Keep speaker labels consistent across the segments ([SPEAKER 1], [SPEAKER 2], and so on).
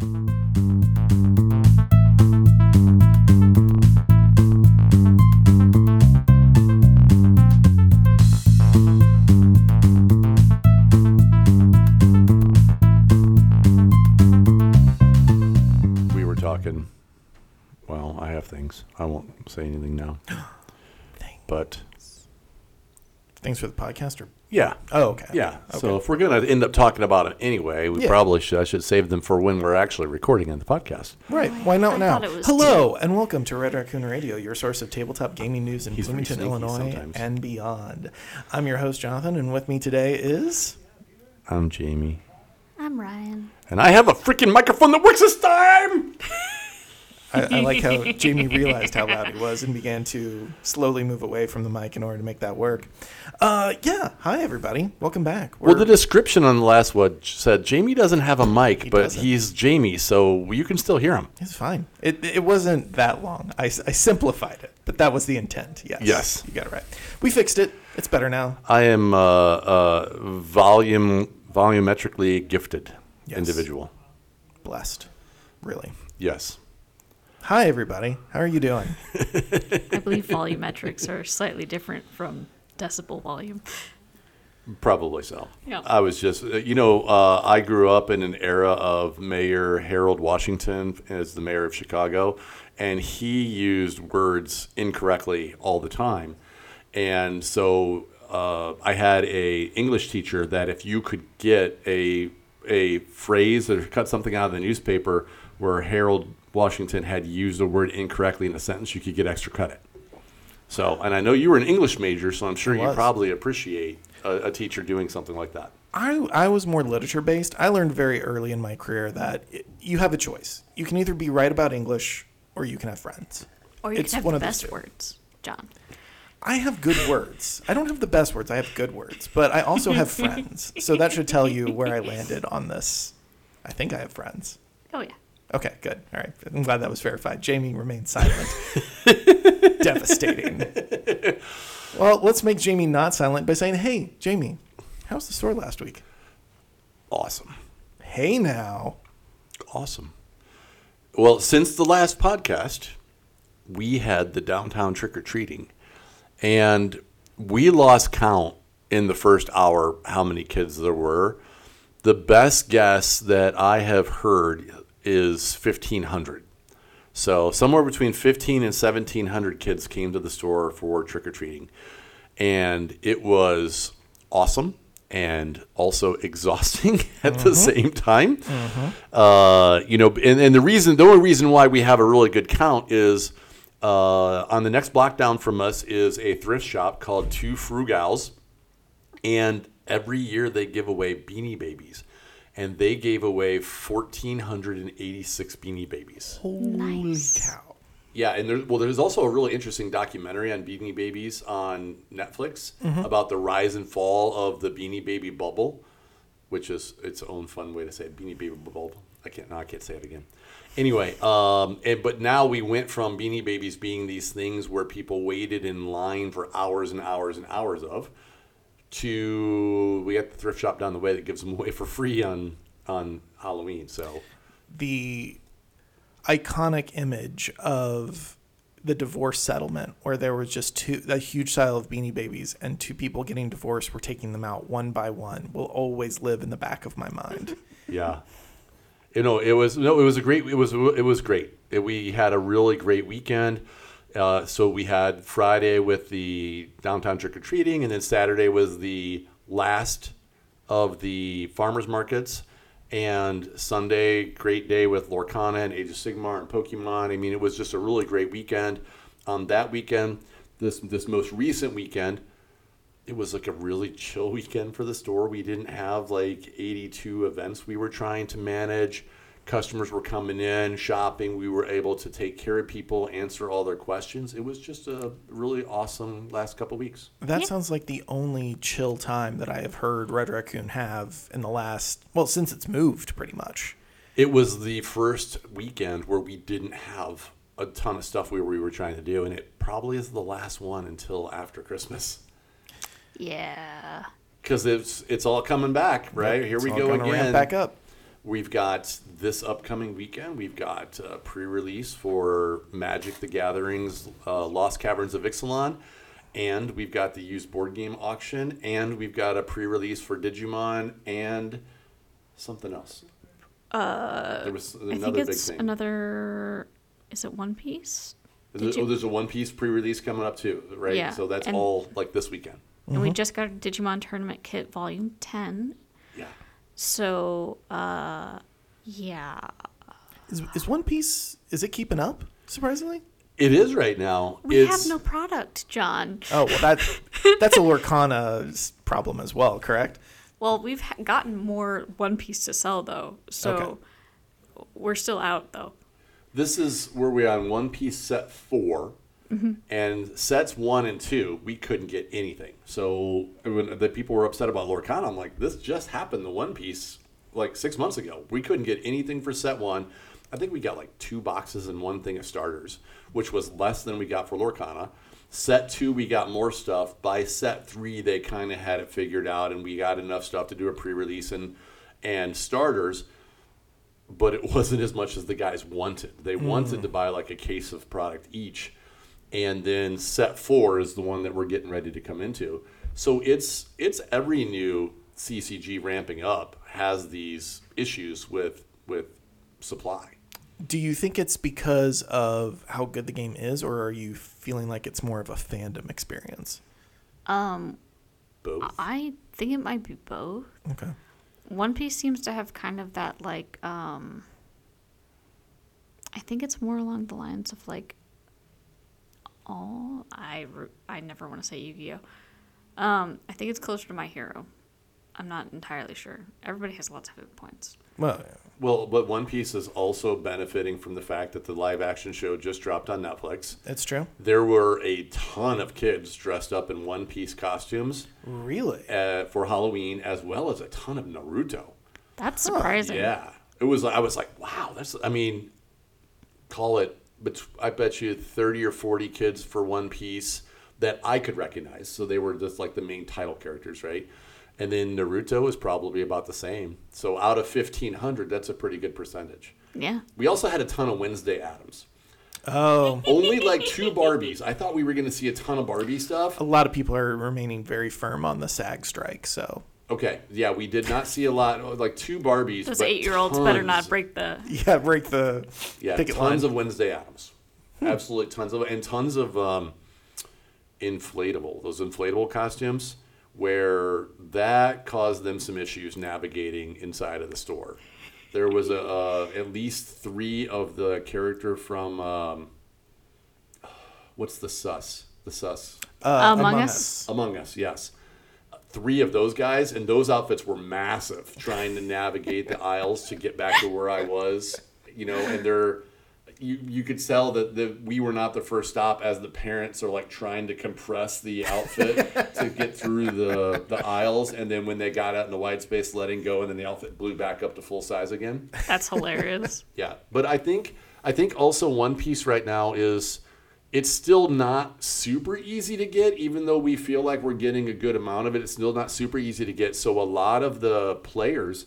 [SPEAKER 1] We were talking. Well, I have things. I won't say anything now. But
[SPEAKER 2] Thanks for the podcast. Or
[SPEAKER 1] yeah,
[SPEAKER 2] oh, okay.
[SPEAKER 1] yeah. So if we're gonna end up talking about it anyway, we
[SPEAKER 2] Yeah.
[SPEAKER 1] probably should. I should save them for when we're actually recording on the podcast.
[SPEAKER 2] Right. Why not
[SPEAKER 3] I
[SPEAKER 2] now?
[SPEAKER 3] thought it was
[SPEAKER 2] Hello and welcome to Red Raccoon Radio, your source of tabletop gaming news in
[SPEAKER 1] He's very
[SPEAKER 2] Bloomington,
[SPEAKER 1] sneaky
[SPEAKER 2] Illinois,
[SPEAKER 1] sometimes.
[SPEAKER 2] and beyond. I'm your host Jonathan, and with me today is
[SPEAKER 1] I'm Jamie,
[SPEAKER 3] I'm Rian.
[SPEAKER 1] and I have a freaking microphone that works this time.
[SPEAKER 2] I, I like how Jamie realized how loud he was and began to slowly move away from the mic in order to make that work. Uh, yeah. Hi everybody. Welcome back.
[SPEAKER 1] Well,
[SPEAKER 2] We're-
[SPEAKER 1] the description on the last one said Jamie doesn't have a mic,
[SPEAKER 2] He
[SPEAKER 1] but
[SPEAKER 2] doesn't.
[SPEAKER 1] he's Jamie, so you can still hear him.
[SPEAKER 2] It's fine. It, it wasn't that long. I, I simplified it, but that was the intent. Yes.
[SPEAKER 1] Yes.
[SPEAKER 2] You got it right. We fixed it. It's better now.
[SPEAKER 1] I am uh, uh, volume volumetrically gifted
[SPEAKER 2] Yes.
[SPEAKER 1] individual.
[SPEAKER 2] Blessed. Really.
[SPEAKER 1] Yes.
[SPEAKER 2] Hi, everybody. How are you doing?
[SPEAKER 3] I believe volumetrics are slightly different from decibel volume.
[SPEAKER 1] Probably so.
[SPEAKER 3] Yeah.
[SPEAKER 1] I was just, uh, you know, uh, I grew up in an era of Mayor Harold Washington as the mayor of Chicago, and he used words incorrectly all the time. And so uh, I had a English teacher that if you could get a a phrase or cut something out of the newspaper where Harold Washington had used a word incorrectly in a sentence, you could get extra credit. So, and I know you were an English major, so I'm sure you probably appreciate a, a teacher doing something like that.
[SPEAKER 2] I, I was more literature based. I learned very early in my career that it, you have a choice. You can either be right about English or you can have friends.
[SPEAKER 3] Or you
[SPEAKER 2] It's
[SPEAKER 3] can have
[SPEAKER 2] one
[SPEAKER 3] the
[SPEAKER 2] of those
[SPEAKER 3] best
[SPEAKER 2] two.
[SPEAKER 3] words, John.
[SPEAKER 2] I have good words. I don't have the best words. I have good words, but I also have friends. So that should tell you where I landed on this. I think I have friends.
[SPEAKER 3] Oh, yeah.
[SPEAKER 2] Okay, good. All right. I'm glad that was verified. Jamie remained silent. Devastating. Well, let's make Jamie not silent by saying, hey, Jamie, how was the store last week?
[SPEAKER 1] Awesome.
[SPEAKER 2] Hey, now.
[SPEAKER 1] Awesome. Well, since the last podcast, we had the downtown trick or treating, and we lost count in the first hour how many kids there were. The best guess that I have heard is 1,500. So somewhere between 15 and 1,700 kids came to the store for trick or treating, and it was awesome and also exhausting at the same time. Uh, you know, and, and the reason, the only reason why we have a really good count is uh, on the next block down from us is a thrift shop called Two Frugals, and every year they give away Beanie Babies. And they gave away 1,486 Beanie Babies.
[SPEAKER 2] Holy
[SPEAKER 3] Nice.
[SPEAKER 2] cow.
[SPEAKER 1] Yeah, and there, well, there's also a really interesting documentary on Beanie Babies on Netflix about the rise and fall of the Beanie Baby bubble, which is its own fun way to say it, Beanie Baby bubble. I can't, no, I can't say it again. Anyway, um, and, but now we went from Beanie Babies being these things where people waited in line for hours and hours and hours of, to we got the thrift shop down the way that gives them away for free on on Halloween. So
[SPEAKER 2] The iconic image of the divorce settlement where there was just two a huge style of beanie babies and two people getting divorced were taking them out one by one will always live in the back of my mind
[SPEAKER 1] Yeah, you know, it was no, it was a great, it was it was great. It- we had a really great weekend. Uh, so we had Friday with the downtown trick or treating, and then Saturday was the last of the farmers markets, and Sunday great day with Lorcana and Age of Sigmar and Pokemon. I mean, it was just a really great weekend. Um, that weekend, this this most recent weekend, it was like a really chill weekend for the store. We didn't have like 82 events we were trying to manage. Customers were coming in, shopping. We were able to take care of people, answer all their questions. It was just a really awesome last couple weeks.
[SPEAKER 2] that
[SPEAKER 3] Yeah.
[SPEAKER 2] sounds like the only chill time that i have heard red raccoon have in the last well since it's moved pretty much
[SPEAKER 1] It was the first weekend where we didn't have a ton of stuff we were, we were trying to do, and it probably is the last one until after Christmas.
[SPEAKER 3] Yeah.
[SPEAKER 1] Because it's it's all coming back, right? Here
[SPEAKER 2] It's
[SPEAKER 1] we
[SPEAKER 2] all
[SPEAKER 1] go
[SPEAKER 2] gonna ramp
[SPEAKER 1] again.
[SPEAKER 2] back up
[SPEAKER 1] We've got this upcoming weekend. We've got uh, pre-release for Magic: The Gathering's uh, Lost Caverns of Ixalan, and we've got the used board game auction, and we've got a pre-release for Digimon and something else. Uh, there was another
[SPEAKER 3] I think
[SPEAKER 1] big
[SPEAKER 3] it's
[SPEAKER 1] thing.
[SPEAKER 3] another. Is it One Piece?
[SPEAKER 1] Is it-
[SPEAKER 3] Digi-
[SPEAKER 1] oh, there's a One Piece pre-release coming up too, right?
[SPEAKER 3] Yeah,
[SPEAKER 1] So that's
[SPEAKER 3] and-
[SPEAKER 1] all like this weekend.
[SPEAKER 3] And we just got a Digimon Tournament Kit Volume 10.
[SPEAKER 1] Yeah.
[SPEAKER 3] So, uh, yeah.
[SPEAKER 2] Is, is One Piece is it keeping up? Surprisingly.
[SPEAKER 1] It is right now.
[SPEAKER 3] We
[SPEAKER 1] it's,
[SPEAKER 3] have no product, John.
[SPEAKER 2] Oh well, that that's a Lorcana's problem as well, correct?
[SPEAKER 3] Well, we've ha- gotten more One Piece to sell, though. So we're still out, though.
[SPEAKER 1] This is where we're on One Piece set 4 and sets one and two. We couldn't get anything. So when the people were upset about Lorcana, I'm like, this just happened the One Piece like six months ago. We couldn't get anything for set one. I think we got like two boxes and one thing of starters, which was less than we got for Lorcana. Set two, we got more stuff. By set three, they kind of had it figured out, and we got enough stuff to do a pre-release and and starters but it wasn't as much as the guys wanted. They wanted mm. to buy like a case of product each. And then set four is the one that we're getting ready to come into. So it's it's every new CCG ramping up has these issues with with supply.
[SPEAKER 2] Do you think it's because of how good the game is, or are you feeling like it's more of a fandom experience?
[SPEAKER 1] Both.
[SPEAKER 3] I think it might be both.
[SPEAKER 2] Okay.
[SPEAKER 3] One Piece seems to have kind of that, like, um, I think it's more along the lines of, like, oh, I, re- I never want to say Yu Gi Oh! Um, I think it's closer to My Hero. I'm not entirely sure. Everybody has lots of good points.
[SPEAKER 2] Well,
[SPEAKER 1] Well, but One Piece is also benefiting from the fact that the live action show just dropped on Netflix.
[SPEAKER 2] That's true.
[SPEAKER 1] There were a ton of kids dressed up in One Piece costumes
[SPEAKER 2] Really?
[SPEAKER 1] uh, for Halloween, as well as a ton of Naruto.
[SPEAKER 3] That's surprising.
[SPEAKER 1] Yeah, it was. I was like, wow, that's. I mean, call it. But I bet you thirty or forty kids for One Piece that I could recognize. So they were just like the main title characters, right? And then Naruto is probably about the same. So out of fifteen hundred, that's a pretty good percentage.
[SPEAKER 3] Yeah.
[SPEAKER 1] We also had a ton of Wednesday Addams.
[SPEAKER 2] Oh,
[SPEAKER 1] Only like two Barbies. I thought we were going to see a ton of Barbie stuff.
[SPEAKER 2] a lot of people are remaining very firm on the SAG strike. So
[SPEAKER 1] Okay, yeah, we did not see a lot. Like two Barbies.
[SPEAKER 3] Those
[SPEAKER 1] but
[SPEAKER 3] eight year olds better not break the.
[SPEAKER 2] yeah, break the
[SPEAKER 1] Yeah,
[SPEAKER 2] picket
[SPEAKER 1] tons
[SPEAKER 2] line.
[SPEAKER 1] of Wednesday Addams. Absolutely tons of and tons of um, inflatable those inflatable costumes where that caused them some issues navigating inside of the store. There was a uh, at least three of the character from um, what's the sus the sus
[SPEAKER 2] uh,
[SPEAKER 3] Among Us?
[SPEAKER 1] among Us, yes. Three of those guys, and those outfits were massive, trying to navigate the aisles to get back to where I was. You know, and they're you you could tell that the we were not the first stop as the parents are like trying to compress the outfit to get through the the aisles, and then when they got out in the wide space, letting go, and then the outfit blew back up to full size again.
[SPEAKER 3] That's hilarious.
[SPEAKER 1] Yeah, but I think I think also One Piece right now is it's still not super easy to get, even though we feel like we're getting a good amount of it. It's still not super easy to get. So a lot of the players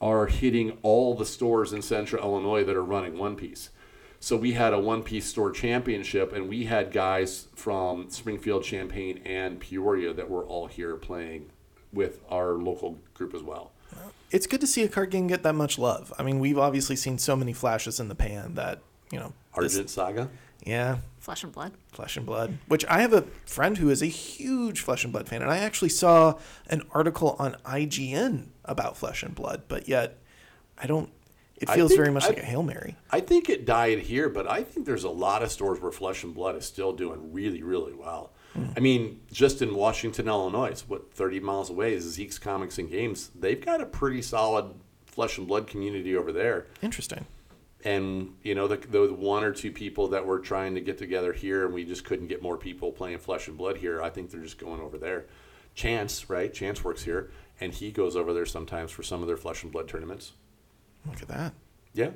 [SPEAKER 1] are hitting all the stores in Central Illinois that are running One Piece. So we had a One Piece store championship, and we had guys from Springfield, Champaign, and Peoria that were all here playing with our local group as well.
[SPEAKER 2] It's good to see a card game get that much love. I mean, we've obviously seen so many flashes in the pan that you know. this-
[SPEAKER 1] Argent Saga.
[SPEAKER 2] Yeah,
[SPEAKER 3] Flesh and blood.
[SPEAKER 2] Flesh and Blood, which I have a friend who is a huge Flesh and Blood fan, and I actually saw an article on IGN about Flesh and Blood, but yet I don't. It feels
[SPEAKER 1] think
[SPEAKER 2] very much
[SPEAKER 1] I-
[SPEAKER 2] like a hail mary.
[SPEAKER 1] I think it died here, but I think there's a lot of stores where Flesh and Blood is still doing really, really well. Hmm. I mean, just in Washington, Illinois, it's what 30 miles away is Zeke's Comics and Games. They've got a pretty solid Flesh and Blood community over there.
[SPEAKER 2] Interesting.
[SPEAKER 1] And you know, the, the one or two people that were trying to get together here, and we just couldn't get more people playing Flesh and Blood here. I think they're just going over there. Chance, right? Chance works here, and he goes over there sometimes for some of their Flesh and Blood tournaments.
[SPEAKER 2] Look at that.
[SPEAKER 1] Yeah,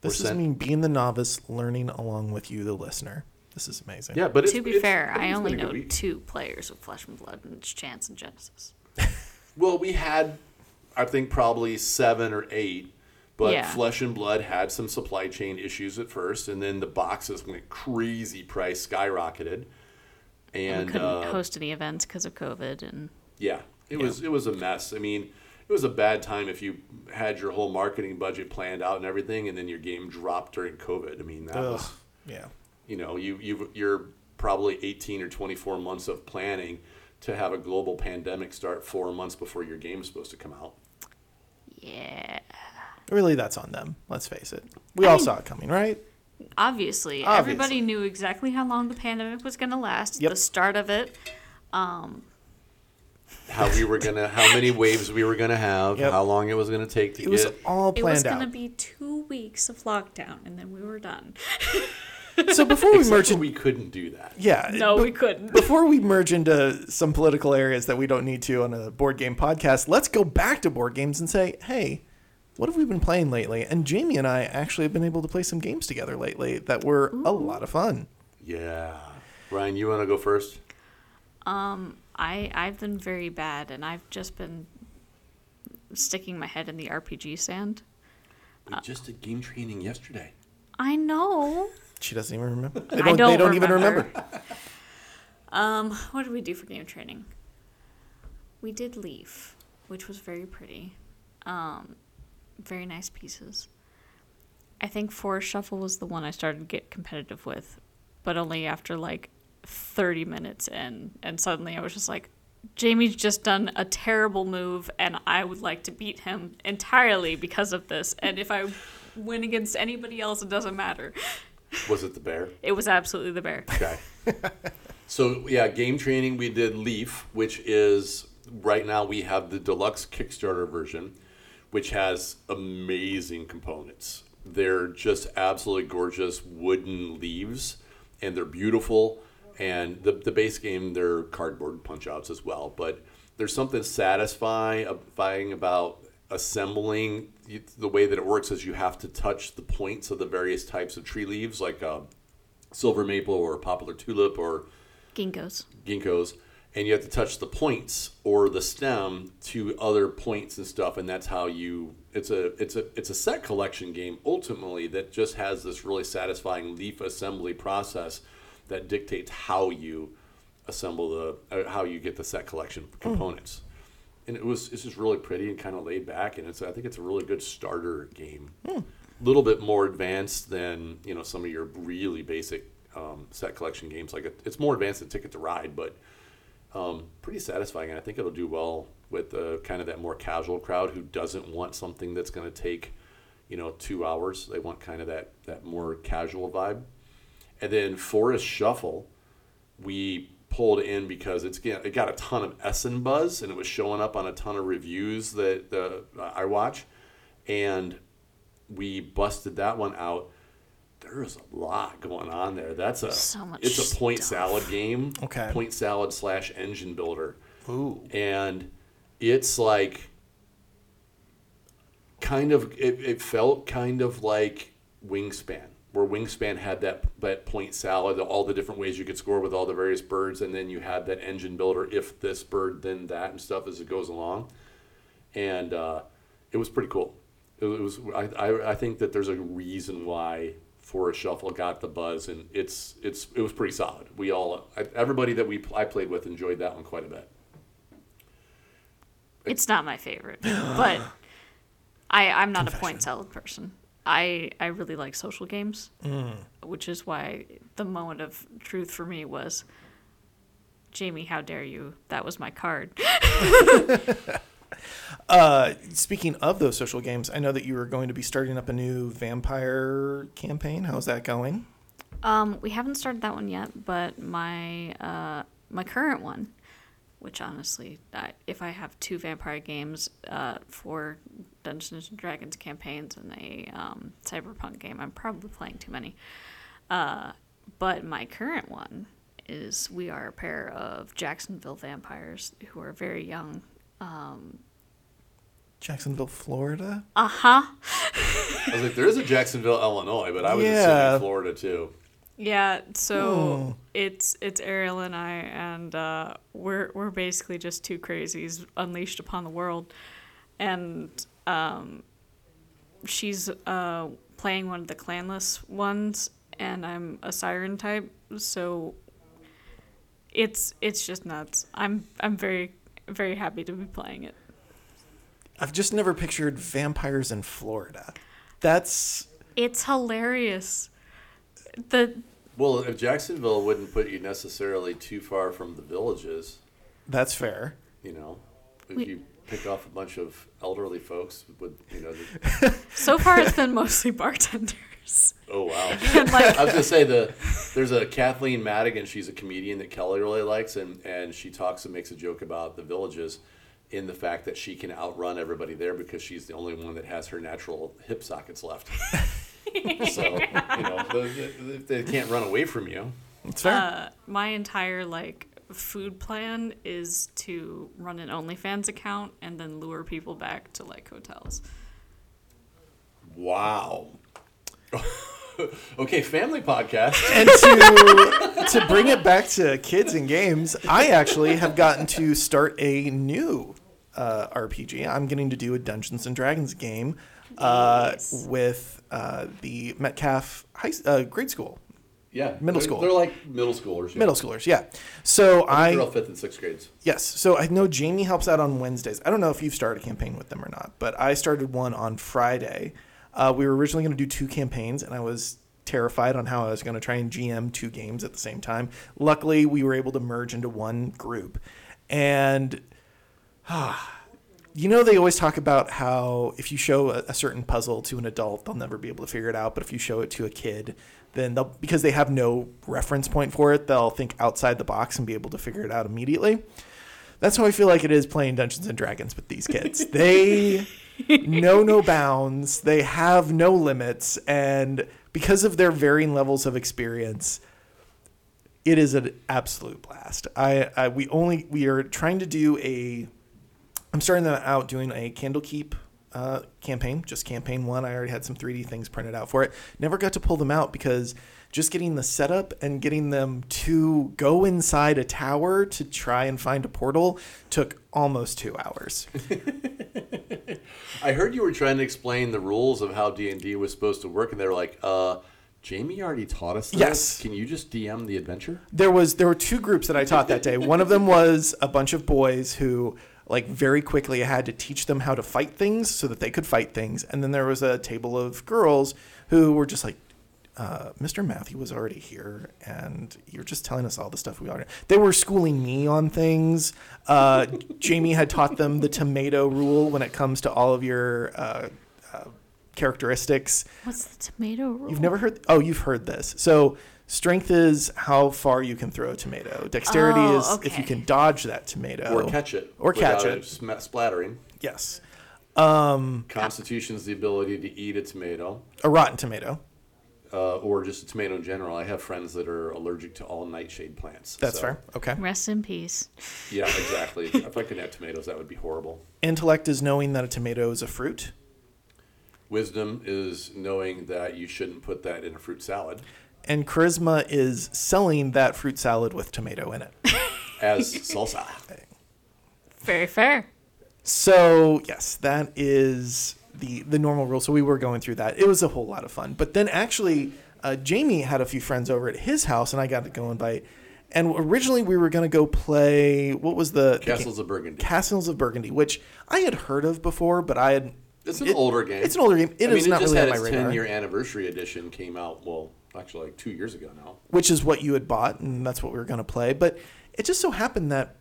[SPEAKER 2] This
[SPEAKER 1] We're
[SPEAKER 2] is
[SPEAKER 1] sent-
[SPEAKER 2] me being the novice, learning along with you, the listener. This is amazing.
[SPEAKER 1] Yeah, but it's,
[SPEAKER 3] to be
[SPEAKER 1] it's-
[SPEAKER 3] fair,
[SPEAKER 1] it's
[SPEAKER 3] I only
[SPEAKER 1] been a good
[SPEAKER 3] know two players of Flesh and Blood, and it's Chance and Genesis.
[SPEAKER 1] Well, we had, I think, probably seven or eight But
[SPEAKER 3] Yeah.
[SPEAKER 1] Flesh and Blood had some supply chain issues at first, and then the boxes went crazy price skyrocketed. And
[SPEAKER 3] we couldn't
[SPEAKER 1] uh,
[SPEAKER 3] host any events because of COVID, and
[SPEAKER 1] yeah, it was it was a mess. I mean, it was a bad time if you had your whole marketing budget planned out and everything, and then your game dropped during COVID. I mean, that
[SPEAKER 2] Ugh.
[SPEAKER 1] was
[SPEAKER 2] Yeah.
[SPEAKER 1] you know you you you're probably 18 or 24 months of planning to have a global pandemic start four months before your game's supposed to come out.
[SPEAKER 3] yeah,
[SPEAKER 2] Really, that's on them. Let's face it. We
[SPEAKER 3] I
[SPEAKER 2] all
[SPEAKER 3] mean-
[SPEAKER 2] saw it coming, right?
[SPEAKER 3] obviously,
[SPEAKER 2] Obviously.
[SPEAKER 3] everybody knew exactly how long the pandemic was going to last.
[SPEAKER 2] Yep.
[SPEAKER 3] The start of it, Um,
[SPEAKER 1] How we were gonna, how many waves we were gonna have,
[SPEAKER 2] Yep.
[SPEAKER 1] how long it was gonna take to
[SPEAKER 2] It was
[SPEAKER 1] get.
[SPEAKER 2] all
[SPEAKER 3] it was going to
[SPEAKER 2] out.
[SPEAKER 3] be two weeks of lockdown, and then we were done.
[SPEAKER 2] So before we
[SPEAKER 1] Except
[SPEAKER 2] merge in,
[SPEAKER 1] we couldn't do that.
[SPEAKER 2] yeah,
[SPEAKER 3] No, we couldn't.
[SPEAKER 2] Before we merge into some political areas that we don't need to on a board game podcast, let's go back to board games and say, hey, what have we been playing lately? And Jamie and I actually have been able to play some games together lately that were a lot of fun.
[SPEAKER 1] Yeah, Rian, you want to go first?
[SPEAKER 3] I I've been very bad, and I've just been sticking my head in the RPG sand.
[SPEAKER 1] We just did game training yesterday.
[SPEAKER 3] I know.
[SPEAKER 2] She doesn't even remember. They
[SPEAKER 3] I
[SPEAKER 2] don't,
[SPEAKER 3] don't
[SPEAKER 2] they don't even
[SPEAKER 3] remember.
[SPEAKER 2] remember.
[SPEAKER 3] Um, what did we do for game training? We did Leaf, which was very pretty. Um, very nice pieces. I think Forest Shuffle was the one I started to get competitive with, but only after like 30 minutes in. And suddenly I was just like, Jamie's just done a terrible move, and I would like to beat him entirely because of this. And if I win against anybody else, it doesn't matter.
[SPEAKER 1] Was it the bear?
[SPEAKER 3] It was absolutely the bear.
[SPEAKER 1] Okay. so yeah, game training. We did Leaf, which is right now we have the deluxe Kickstarter version, which has amazing components. They're just absolutely gorgeous wooden leaves, and they're beautiful. And the the base game, they're cardboard punch outs as well. But there's something satisfying about assembling the way that it works is you have to touch the points of the various types of tree leaves like uh, silver maple or poplar tulip or
[SPEAKER 3] Ginkgos.
[SPEAKER 1] ginkgos and you have to touch the points or the stem to other points and stuff and that's how you it's a it's a it's a set collection game ultimately that just has this really satisfying leaf assembly process that dictates how you assemble the uh, how you get the set collection components. And it was it's just really pretty and kind of laid back and it's I think it's a really good starter game. A little bit more advanced than you know some of your really basic um, set collection games like it, it's more advanced than Ticket to Ride but um, pretty satisfying. And I think it'll do well with uh, kind of that more casual crowd who doesn't want something that's going to take, you know, two hours. They want kind of that that more casual vibe. And then Forest Shuffle, we pulled in because it's it got a ton of Essen buzz and it was showing up on a ton of reviews that uh, I watch, and we busted that one out. There's a lot going on there. That's a
[SPEAKER 3] So much
[SPEAKER 1] it's a point
[SPEAKER 3] stuff.
[SPEAKER 1] salad game.
[SPEAKER 2] Okay.
[SPEAKER 1] Point salad slash engine builder
[SPEAKER 2] Ooh.
[SPEAKER 1] and it's like kind of it, it felt kind of like wingspan where wingspan had that that point salad all the different ways you could score with all the various birds and then you had that engine builder if this bird then that and stuff as it goes along and uh, it was pretty cool it was I, I, I think that there's a reason why Forest Shuffle got the buzz and it's it's it was pretty solid we all everybody that we I played with enjoyed that one quite a bit
[SPEAKER 3] It's not my favorite, but I I'm not a point salad person. I I really like social games, mm. which is why the moment of truth for me was, Jamie, how dare you? That was my card.
[SPEAKER 2] Uh, speaking of those social games, I know that you were going to be starting up a new vampire campaign. How's that going?
[SPEAKER 3] Um, we haven't started that one yet, but my uh, my current one, which honestly, I, if I have two vampire games uh, for Dungeons and Dragons campaigns and a um, cyberpunk game, I'm probably playing too many. Uh, but my current one is we are a pair of Jacksonville vampires who are very young.
[SPEAKER 2] Jacksonville, Florida.
[SPEAKER 3] Uh huh.
[SPEAKER 1] I was like, there is a Jacksonville, Illinois, but I was
[SPEAKER 2] Yeah.
[SPEAKER 1] assuming Florida too.
[SPEAKER 3] Yeah, so
[SPEAKER 2] Hmm.
[SPEAKER 3] it's it's Ariel and I, and uh, we're we're basically just two crazies unleashed upon the world, and um, she's uh, playing one of the clanless ones, and I'm a siren type, so it's it's just nuts. I'm I'm very very happy to be playing it.
[SPEAKER 2] I've just never pictured vampires in Florida. That's
[SPEAKER 3] It's hilarious. The
[SPEAKER 1] Well, if Jacksonville wouldn't put you necessarily too far from the villages,
[SPEAKER 2] that's fair.
[SPEAKER 1] you know, if
[SPEAKER 3] We-
[SPEAKER 1] you pick off a bunch of elderly folks with, you know, the,
[SPEAKER 3] so far it's been mostly bartenders.
[SPEAKER 1] Oh wow.
[SPEAKER 3] And like
[SPEAKER 1] I was gonna say the there's a Kathleen Madigan. She's a comedian that Kelly really likes, and and she talks and makes a joke about the villages, in the fact that she can outrun everybody there because she's the only one that has her natural hip sockets left. so you know the, the, they can't run away from you.
[SPEAKER 2] It's fair.
[SPEAKER 3] uh, my entire like food plan is to run an OnlyFans account and then lure people back to like hotels.
[SPEAKER 1] Wow. okay, family podcast.
[SPEAKER 2] and to to bring it back to kids and games, I actually have gotten to start a new uh, RPG. I'm getting to do a Dungeons and Dragons game uh,
[SPEAKER 3] Yes.
[SPEAKER 2] with uh, the Metcalf high uh, grade school,
[SPEAKER 1] Yeah,
[SPEAKER 2] Middle
[SPEAKER 1] they're-
[SPEAKER 2] school.
[SPEAKER 1] They're like middle schoolers. yeah.
[SPEAKER 2] middle schoolers. Yeah. So
[SPEAKER 1] I
[SPEAKER 2] I
[SPEAKER 1] all fifth and sixth grades.
[SPEAKER 2] yes. So I know Jamie helps out on Wednesdays. I don't know if you've started a campaign with them or not, but I started one on Friday. Uh, we were originally going to do two campaigns, and I was terrified on how I was going to try and GM two games at the same time. Luckily, we were able to merge into one group, and ah, you know they always talk about how if you show a, a certain puzzle to an adult, they'll never be able to figure it out, but if you show it to a kid, then they'll because they have no reference point for it, they'll think outside the box and be able to figure it out immediately. That's how I feel like it is playing Dungeons and Dragons with these kids. They know no bounds, they have no limits, and because of their varying levels of experience, it is an absolute blast. I, I we only we are trying to do a. I'm starting them out doing a Candlekeep uh, campaign, just campaign one. I already had some 3D things printed out for it. Never got to pull them out because just getting the setup and getting them to go inside a tower to try and find a portal took almost two hours.
[SPEAKER 1] I heard you were trying to explain the rules of how D and D was supposed to work, and they were like, "Uh, Jamie already taught us this.
[SPEAKER 2] Yes.
[SPEAKER 1] Can you just DM the adventure?"
[SPEAKER 2] there was there were two groups that I taught that day. One of them was a bunch of boys who like very quickly I had to teach them how to fight things so that they could fight things. And then there was a table of girls who were just like uh, Mr. Matthew was already here, and you're just telling us all the stuff we already. They were schooling me on things. Uh, Jamie had taught them the tomato rule when it comes to all of your uh, uh, characteristics.
[SPEAKER 3] What's the tomato rule?
[SPEAKER 2] You've never heard? Oh, you've heard this. So strength is how far you can throw a tomato. Dexterity
[SPEAKER 3] Oh,
[SPEAKER 2] is if you can dodge that tomato
[SPEAKER 1] Or catch it.
[SPEAKER 2] Or catch
[SPEAKER 1] without
[SPEAKER 2] it.
[SPEAKER 1] sm- splattering.
[SPEAKER 2] Yes. Um,
[SPEAKER 1] Constitution's the ability to eat a tomato,
[SPEAKER 2] a rotten tomato.
[SPEAKER 1] Uh, or just a tomato in general. I have friends that are allergic to all nightshade plants.
[SPEAKER 2] That's
[SPEAKER 1] so-
[SPEAKER 2] fair. Okay.
[SPEAKER 3] Rest in peace.
[SPEAKER 1] Yeah, exactly. if I couldn't have tomatoes, that would be horrible.
[SPEAKER 2] Intellect is knowing that a tomato is a fruit.
[SPEAKER 1] Wisdom is knowing that you shouldn't put that in a fruit salad.
[SPEAKER 2] And charisma is selling that fruit salad with tomato in it.
[SPEAKER 1] as salsa.
[SPEAKER 3] Very fair.
[SPEAKER 2] So yes, that is the the normal rules. So we were going through that. It was a whole lot of fun. But then actually, uh, Jamie had a few friends over at his house, and I got to go invite. And originally we were going to go play. What was the the?
[SPEAKER 1] Castles of Burgundy.
[SPEAKER 2] Castles of Burgundy, which I had heard of before, but I had.
[SPEAKER 1] It's an
[SPEAKER 2] it-
[SPEAKER 1] older game.
[SPEAKER 2] It's an older game. It
[SPEAKER 1] I
[SPEAKER 2] is
[SPEAKER 1] mean,
[SPEAKER 2] not
[SPEAKER 1] it just
[SPEAKER 2] really on my radar.
[SPEAKER 1] 10 year anniversary edition came out, well, actually like two years ago now.
[SPEAKER 2] which is what you had bought, and that's what we were going to play. But it just so happened that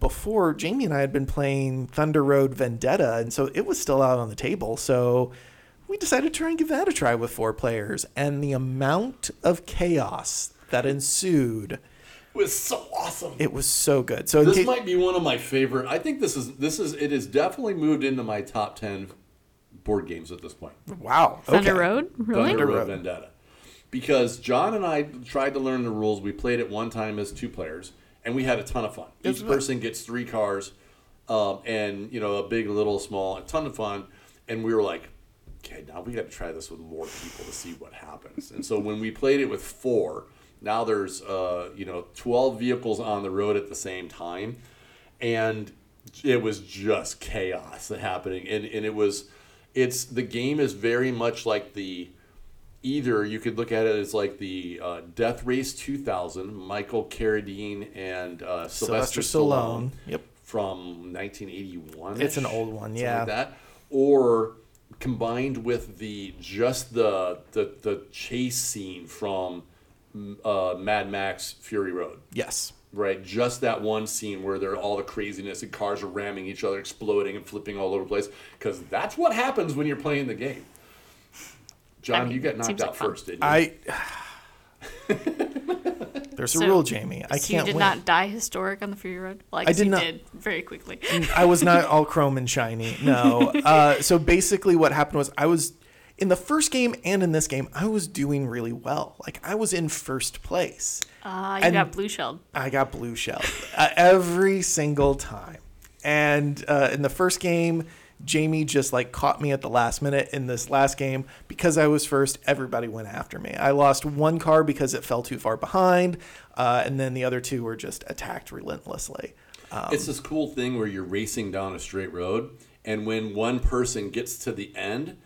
[SPEAKER 2] before Jamie and I had been playing Thunder Road Vendetta, and so it was still out on the table. So we decided to try and give that a try with four players, and the amount of chaos that ensued,
[SPEAKER 1] It was so awesome.
[SPEAKER 2] it was so good. So
[SPEAKER 1] this
[SPEAKER 2] case-
[SPEAKER 1] might be one of my favorite. I think this is this is it has definitely moved into my top 10 board games at this point.
[SPEAKER 2] wow,
[SPEAKER 3] Thunder. Road? Really?
[SPEAKER 1] Thunder Road
[SPEAKER 2] Road.
[SPEAKER 1] Vendetta. Because John and I tried to learn the rules. We played it one time as two players, and we had a ton of fun. Each person gets three cars, um, and you know a big, little, small, a ton of fun. And we were like, okay, now we got to try this with more people to see what happens. and so when we played it with four, now there's uh, you know twelve vehicles on the road at the same time, and it was just chaos happening, and and it was it's the game is very much like the either you could look at it as like the uh, Death Race 2000, Michael Carradine and uh, Sylvester,
[SPEAKER 2] Sylvester
[SPEAKER 1] Stallone,
[SPEAKER 2] Stallone. Yep.
[SPEAKER 1] from 1981.
[SPEAKER 2] It's an old one, yeah.
[SPEAKER 1] Like that, or combined with the just the the, the chase scene from mm, uh, Mad Max Fury Road
[SPEAKER 2] Yes.
[SPEAKER 1] right? Just that one scene where there all the craziness and cars are ramming each other, exploding and flipping all over the place. Because that's what happens when you're playing the game. John,
[SPEAKER 3] I mean,
[SPEAKER 1] you got knocked out
[SPEAKER 3] like
[SPEAKER 1] first, didn't you?
[SPEAKER 2] I. There's a rule, Jamie. I
[SPEAKER 3] so
[SPEAKER 2] can't
[SPEAKER 3] you did
[SPEAKER 2] win.
[SPEAKER 3] not die historic on the Fury Road? Like
[SPEAKER 2] I did
[SPEAKER 3] you
[SPEAKER 2] not.
[SPEAKER 3] did very quickly.
[SPEAKER 2] I was not all chrome and shiny. No. Uh, so basically, what happened was I was in the first game and in this game. I was doing really well. Like I was in first place.
[SPEAKER 3] Ah, you
[SPEAKER 2] And-
[SPEAKER 3] got blue shelled.
[SPEAKER 2] I got blue shell uh, every single time. And uh, in the first game, Jamie just like caught me at the last minute. In this last game, because I was first, everybody went after me. I lost one car because it fell too far behind, uh, and then the other two were just attacked relentlessly.
[SPEAKER 1] it's this cool thing where you're racing down a straight road, and when one person gets to the end,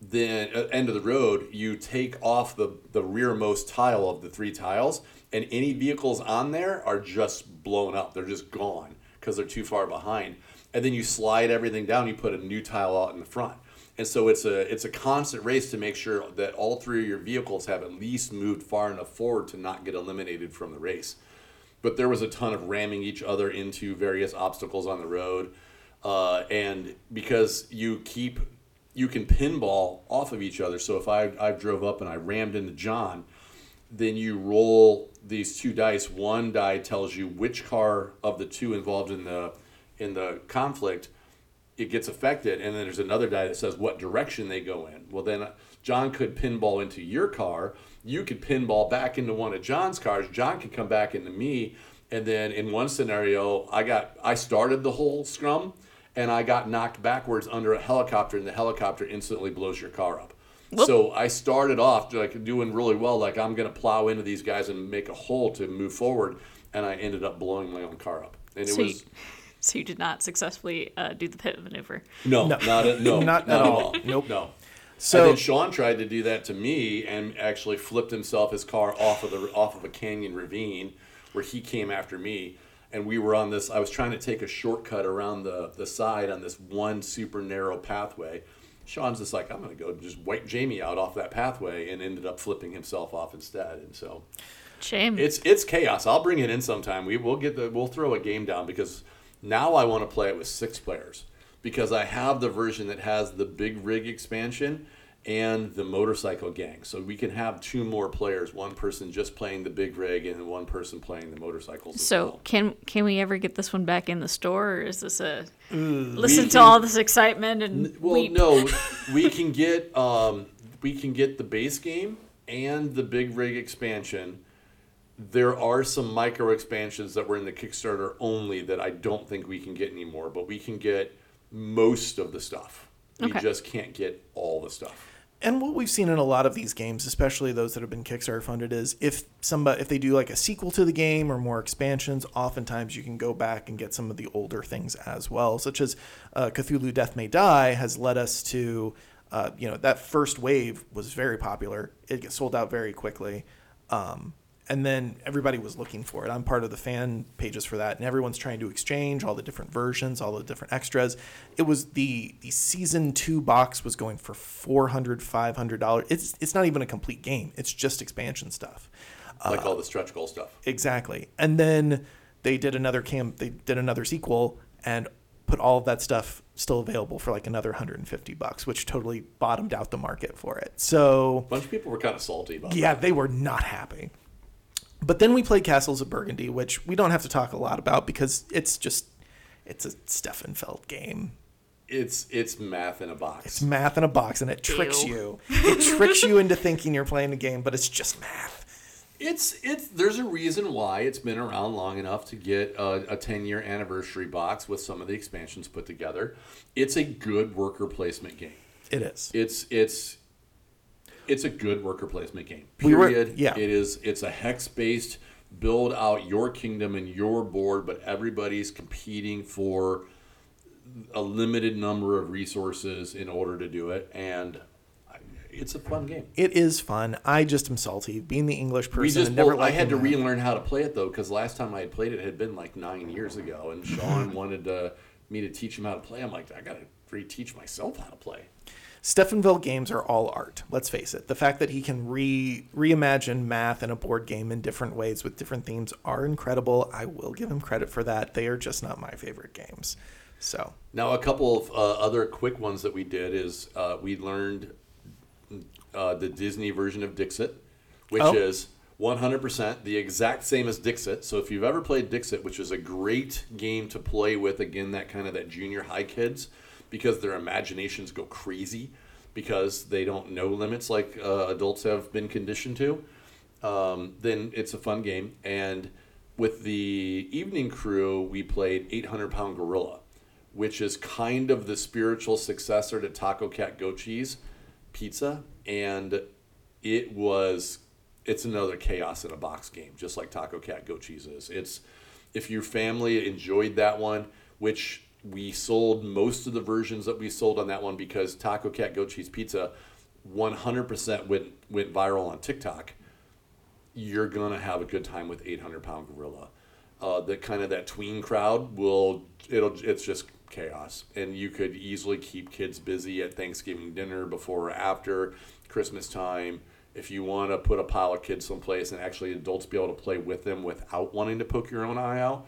[SPEAKER 1] then uh, end of the road, you take off the the rearmost tile of the three tiles, and any vehicles on there are just blown up. They're just gone because they're too far behind. And then you slide everything down. You put a new tile out in the front, and so it's a it's a constant race to make sure that all three of your vehicles have at least moved far enough forward to not get eliminated from the race. But there was a ton of ramming each other into various obstacles on the road uh, and because you keep you can pinball off of each other. So if I, I drove up and i rammed into john then you roll these two dice. One die tells you which car of the two involved in the in the conflict it gets affected and then there's another die that says what direction they go in. Well then uh, john could pinball into your car. You could pinball back into one of john's cars. John could come back into me. And then in one scenario i got i started the whole scrum and i got knocked backwards under a helicopter and the helicopter instantly blows your car up. So i started off like doing really well like i'm going to plow into these guys and make a hole to move forward and i ended up blowing my own car up. And it
[SPEAKER 3] So,
[SPEAKER 1] was
[SPEAKER 3] so you did not successfully uh, do the pit maneuver.
[SPEAKER 1] no,
[SPEAKER 2] No.
[SPEAKER 1] not at, no,
[SPEAKER 2] Not
[SPEAKER 1] not,
[SPEAKER 2] at
[SPEAKER 1] at
[SPEAKER 2] all.
[SPEAKER 1] all.
[SPEAKER 2] Nope.
[SPEAKER 1] No.
[SPEAKER 2] So-
[SPEAKER 1] and then Sean tried to do that to me and actually flipped himself his car off of the off of a canyon ravine where he came after me and we were on this I was trying to take a shortcut around the the side on this one super narrow pathway. Sean's just like I'm going to go just wipe Jamie out off that pathway and ended up flipping himself off instead and so
[SPEAKER 3] Shame.
[SPEAKER 1] it's it's chaos. I'll bring it in sometime. We will get the we'll throw a game down because now I want to play it with six players because I have the version that has the big rig expansion and the motorcycle gang. So we can have two more players, one person just playing the big rig and one person playing the motorcycles.
[SPEAKER 3] so
[SPEAKER 1] well.
[SPEAKER 3] can can we ever get this one back in the store, or is this a listen
[SPEAKER 1] We
[SPEAKER 3] to
[SPEAKER 1] can-
[SPEAKER 3] all this excitement and
[SPEAKER 1] Well,
[SPEAKER 3] weep?
[SPEAKER 1] no, we can get um, we can get the base game and the big rig expansion. There are some micro expansions that were in the Kickstarter only that I don't think we can get anymore, but we can get most of the stuff. We
[SPEAKER 3] Okay.
[SPEAKER 1] just can't get all the stuff.
[SPEAKER 2] And what we've seen in a lot of these games, especially those that have been Kickstarter funded, is if somebody if they do like a sequel to the game or more expansions, oftentimes you can go back and get some of the older things as well, such as uh, Cthulhu Death May Die has led us to, uh, you know, that first wave was very popular. It sold out very quickly. Um, and then everybody was looking for it. I'm part of the fan pages for that, and everyone's trying to exchange all the different versions, all the different extras. It was the the season two box was going for 400 500 dollars. It's it's not even a complete game. It's just expansion stuff.
[SPEAKER 1] Like all uh, the stretch goal stuff.
[SPEAKER 2] Exactly. And then they did another cam. They did another sequel and put all of that stuff still available for like another 150 bucks, which totally bottomed out the market for it. So
[SPEAKER 1] A bunch of people were kind of salty about
[SPEAKER 2] yeah, they were not happy. But then we played Castles of Burgundy, which we don't have to talk a lot about because it's just it's a Stefan Feld game.
[SPEAKER 1] It's it's math in a box.
[SPEAKER 2] It's math in a box and it tricks
[SPEAKER 3] Ew.
[SPEAKER 2] you. It tricks you into thinking you're playing a game, but it's just math.
[SPEAKER 1] It's it's there's a reason why it's been around long enough to get a, a 10 year anniversary box with some of the expansions put together. It's a good worker placement game.
[SPEAKER 2] It is.
[SPEAKER 1] It's it's it's a good worker placement game.
[SPEAKER 2] We were-
[SPEAKER 1] Period.
[SPEAKER 2] yeah.
[SPEAKER 1] It is it's a hex based build out your kingdom and your board, but everybody's competing for a limited number of resources in order to do it, and it's a fun game.
[SPEAKER 2] It is fun. I just am salty. Being the English person,
[SPEAKER 1] just
[SPEAKER 2] never
[SPEAKER 1] both- I had to
[SPEAKER 2] that.
[SPEAKER 1] relearn how to play it though, because last time I had played it had been like nine years ago, and Sean wanted to, me to teach him how to play. I'm like, I gotta reteach myself how to play.
[SPEAKER 2] Stefan Feld games are all art. Let's face it. The fact that he can re reimagine math in a board game in different ways with different themes are incredible. I will give him credit for that. They are just not my favorite games. So
[SPEAKER 1] Now, a couple of uh, other quick ones that we did is uh, we learned uh, the Disney version of Dixit, which
[SPEAKER 2] Oh.
[SPEAKER 1] is 100% the exact same as Dixit. So if you've ever played Dixit, which is a great game to play with, again, that kind of that junior high kids, because their imaginations go crazy because they don't know limits like uh, adults have been conditioned to, um, then it's a fun game. And with the evening crew, we played 800 Pound Gorilla, which is kind of the spiritual successor to Taco Cat Goat Cheese Pizza. And it was, it's another chaos in a box game, just like Taco Cat Goat Cheese is. It's, if your family enjoyed that one, which we sold most of the versions that we sold on that one because Taco Cat Goat Cheese Pizza 100% went, went viral on TikTok you're gonna have a good time with 800 pound gorilla. Uh, the kind of that tween crowd will it'll it's just chaos, and you could easily keep kids busy at Thanksgiving dinner before or after Christmas time. If you want to put a pile of kids someplace and actually adults be able to play with them without wanting to poke your own eye out,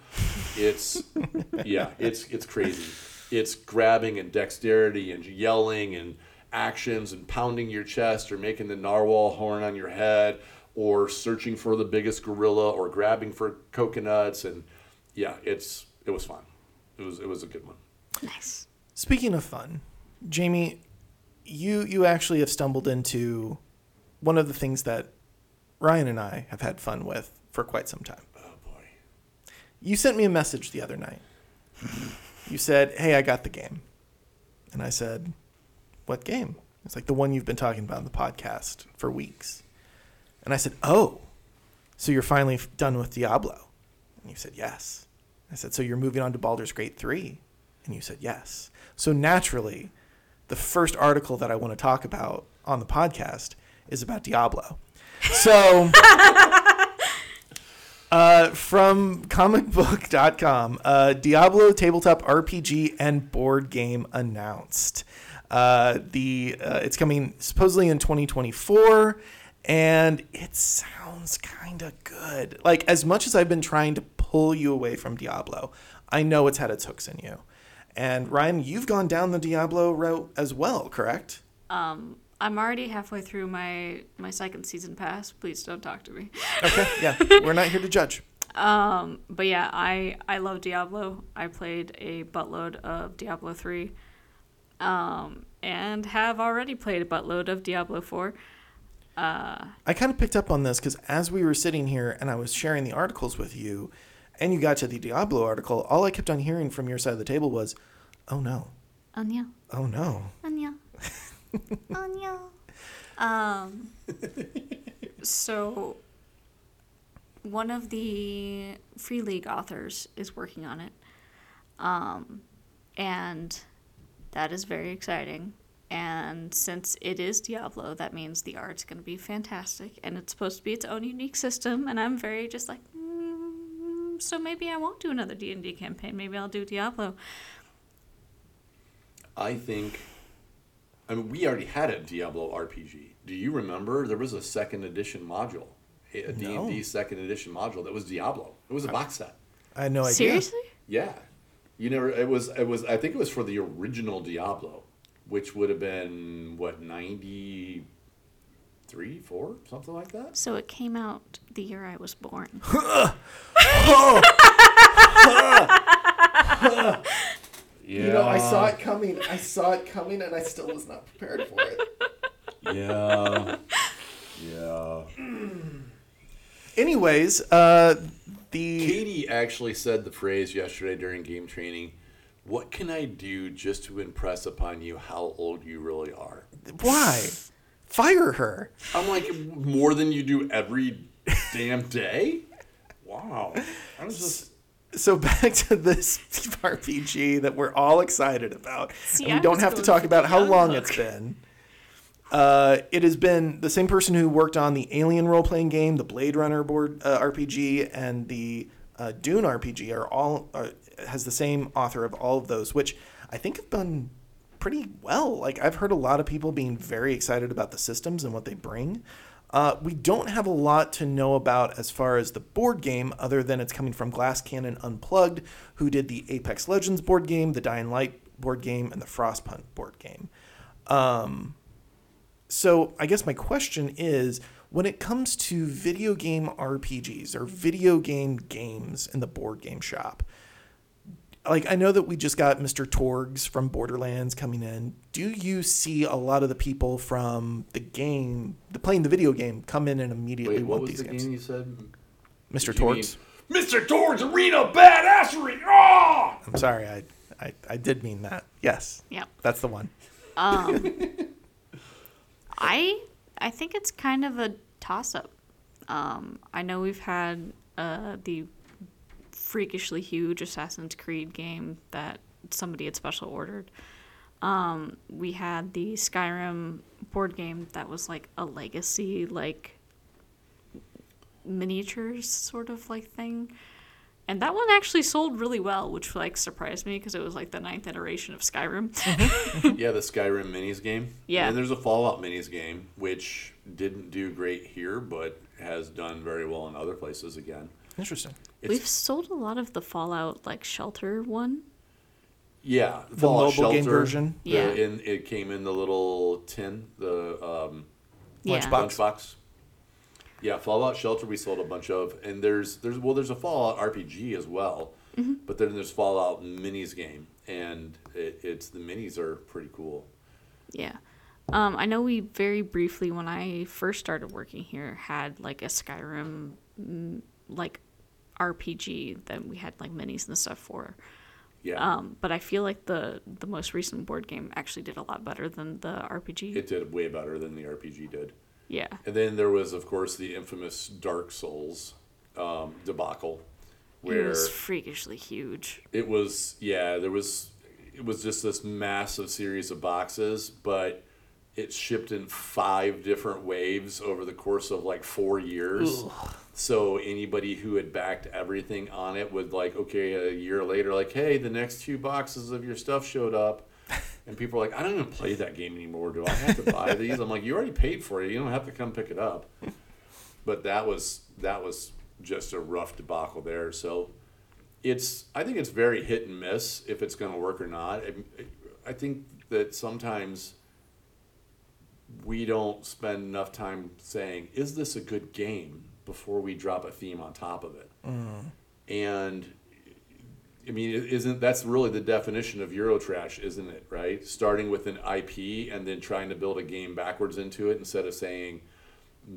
[SPEAKER 1] it's yeah, it's it's crazy. It's grabbing and dexterity and yelling and actions and pounding your chest or making the narwhal horn on your head or searching for the biggest gorilla or grabbing for coconuts and yeah, it's it was fun. It was it was a good one.
[SPEAKER 3] Nice.
[SPEAKER 2] Speaking of fun, Jamie, you you actually have stumbled into one of the things that Rian and I have had fun with for quite some time.
[SPEAKER 1] Oh boy.
[SPEAKER 2] You sent me a message the other night. you said, "Hey, I got the game," and I said, "What game?" It's like the one you've been talking about in the podcast for weeks. And I said, "Oh, so you're finally done with Diablo?" And you said, "Yes." I said, "So you're moving on to Baldur's Gate 3?" And you said, "Yes." So naturally, the first article that I want to talk about on the podcast is about Diablo. So uh, from comicbook.com, uh, Diablo tabletop RPG and board game announced. Uh, the uh, it's coming supposedly in 2024, and it sounds kind of good. Like as much as I've been trying to pull you away from Diablo, I know it's had its hooks in you. And Rian, you've gone down the Diablo route as well, correct?
[SPEAKER 3] Um, I'm already halfway through my my second season pass. Please don't talk to me.
[SPEAKER 2] Okay, yeah, we're not here to judge.
[SPEAKER 3] Um, but yeah, I I love Diablo. I played a buttload of Diablo three, um, and have already played a buttload of Diablo four. Uh,
[SPEAKER 2] I kind of picked up on this because as we were sitting here and I was sharing the articles with you, and you got to the Diablo article, all I kept on hearing from your side of the table was, "Oh no,
[SPEAKER 3] Anya,
[SPEAKER 2] oh no."
[SPEAKER 3] Anya, Anya. Um. so, one of the Free League authors is working on it, um, and that is very exciting. And since it is Diablo, that means the art's going to be fantastic, and it's supposed to be its own unique system. And I'm very just like, mm, so maybe I won't do another D and D campaign. Maybe I'll do Diablo.
[SPEAKER 1] I think I mean we already had a Diablo RPG. Do you remember there was a second edition module? A D
[SPEAKER 2] No.
[SPEAKER 1] and D second edition module that was Diablo. It was a box set.
[SPEAKER 2] I had no idea.
[SPEAKER 3] Seriously?
[SPEAKER 1] Yeah. You never it was it was I think it was for the original Diablo, which would have been what, ninety three, four, something like that?
[SPEAKER 3] So it came out the year I was born. Oh. Oh.
[SPEAKER 1] Yeah.
[SPEAKER 2] You know, I saw it coming. I saw it coming, and I still was not prepared for it.
[SPEAKER 1] Yeah. Yeah.
[SPEAKER 2] Anyways, uh, the
[SPEAKER 1] Katie actually said the phrase yesterday during game training, what can I do just to impress upon you how old you really are?
[SPEAKER 2] why fire her?
[SPEAKER 1] I'm like, more than you do every damn day? Wow. I was just
[SPEAKER 2] so back to this RPG that we're all excited about.
[SPEAKER 3] See,
[SPEAKER 2] and
[SPEAKER 3] I
[SPEAKER 2] we don't have to talk about how long
[SPEAKER 3] look.
[SPEAKER 2] it's been. Uh, it has been the same person who worked on the Alien role playing game, the Blade Runner board uh, RPG, and the uh, Dune RPG are all uh, has the same author of all of those, which I think have done pretty well. Like I've heard a lot of people being very excited about the systems and what they bring. Uh, we don't have a lot to know about as far as the board game, other than it's coming from Glass Cannon Unplugged, who did the Apex Legends board game, the Dying Light board game, and the Frostpunk board game. Um, so I guess my question is when it comes to video game RPGs or video game games in the board game shop, like I know that we just got Mr. Torgue's from Borderlands coming in. Do you see a lot of the people from the game, the playing the video game, come in and immediately
[SPEAKER 1] Wait, what
[SPEAKER 2] want
[SPEAKER 1] was
[SPEAKER 2] these
[SPEAKER 1] the
[SPEAKER 2] games?
[SPEAKER 1] game you said?
[SPEAKER 2] Mr.
[SPEAKER 1] Did
[SPEAKER 2] Torgue's.
[SPEAKER 1] Mr. Torgue's Arena Badassery! Oh!
[SPEAKER 2] I'm sorry, I, I I did mean that. Yes,
[SPEAKER 3] Yep.
[SPEAKER 2] that's the one.
[SPEAKER 3] Um, I I think it's kind of a toss up. Um, I know we've had uh, the freakishly huge Assassin's Creed game that somebody had special ordered. Um, we had the Skyrim board game that was like a legacy, like miniatures sort of like thing. And that one actually sold really well, which like surprised me because it was like the ninth iteration of Skyrim.
[SPEAKER 1] yeah, the Skyrim minis game.
[SPEAKER 3] Yeah.
[SPEAKER 1] And there's a Fallout minis game, which didn't do great here, but has done very well in other places again.
[SPEAKER 2] Interesting.
[SPEAKER 1] It's,
[SPEAKER 3] We've sold a lot of the Fallout like shelter one.
[SPEAKER 1] yeah,
[SPEAKER 2] The
[SPEAKER 1] Fallout
[SPEAKER 2] mobile game version?
[SPEAKER 1] the-
[SPEAKER 3] Yeah.
[SPEAKER 1] in, it came in the little tin, the um,
[SPEAKER 3] Yeah.
[SPEAKER 2] Lunchbox.
[SPEAKER 1] lunchbox. Yeah, Fallout Shelter we sold a bunch of, and there's there's well there's a Fallout RPG as well, but then there's Fallout Minis game, and it, it's the minis are pretty cool.
[SPEAKER 3] Yeah. Um, I know we very briefly, when I first started working here, had like a Skyrim like RPG that we had like minis and stuff for.
[SPEAKER 1] Yeah,
[SPEAKER 3] Um, but I feel like the the most recent board game actually did a lot better than the RPG.
[SPEAKER 1] it did way better than the RPG did.
[SPEAKER 3] yeah.
[SPEAKER 1] And then there was, of course, the infamous Dark Souls um, debacle, where It
[SPEAKER 3] was freakishly huge.
[SPEAKER 1] it was yeah there was it was just this massive series of boxes but it shipped in five different waves over the course of like four years. So anybody who had backed everything on it would like okay a year later like hey the next two boxes of your stuff showed up. And people are like i don't even play that game anymore do i? Have to buy these? I'm like you already paid for it. You don't have to come pick it up. But that was that was just a rough debacle there. So it's I think it's very hit and miss if it's going to work or not. I, I think that sometimes we don't spend enough time saying, "Is this a good game?" before we drop a theme on top of it. And I mean, it isn't that's really the definition of Eurotrash, isn't it? Right, starting with an IP and then trying to build a game backwards into it instead of saying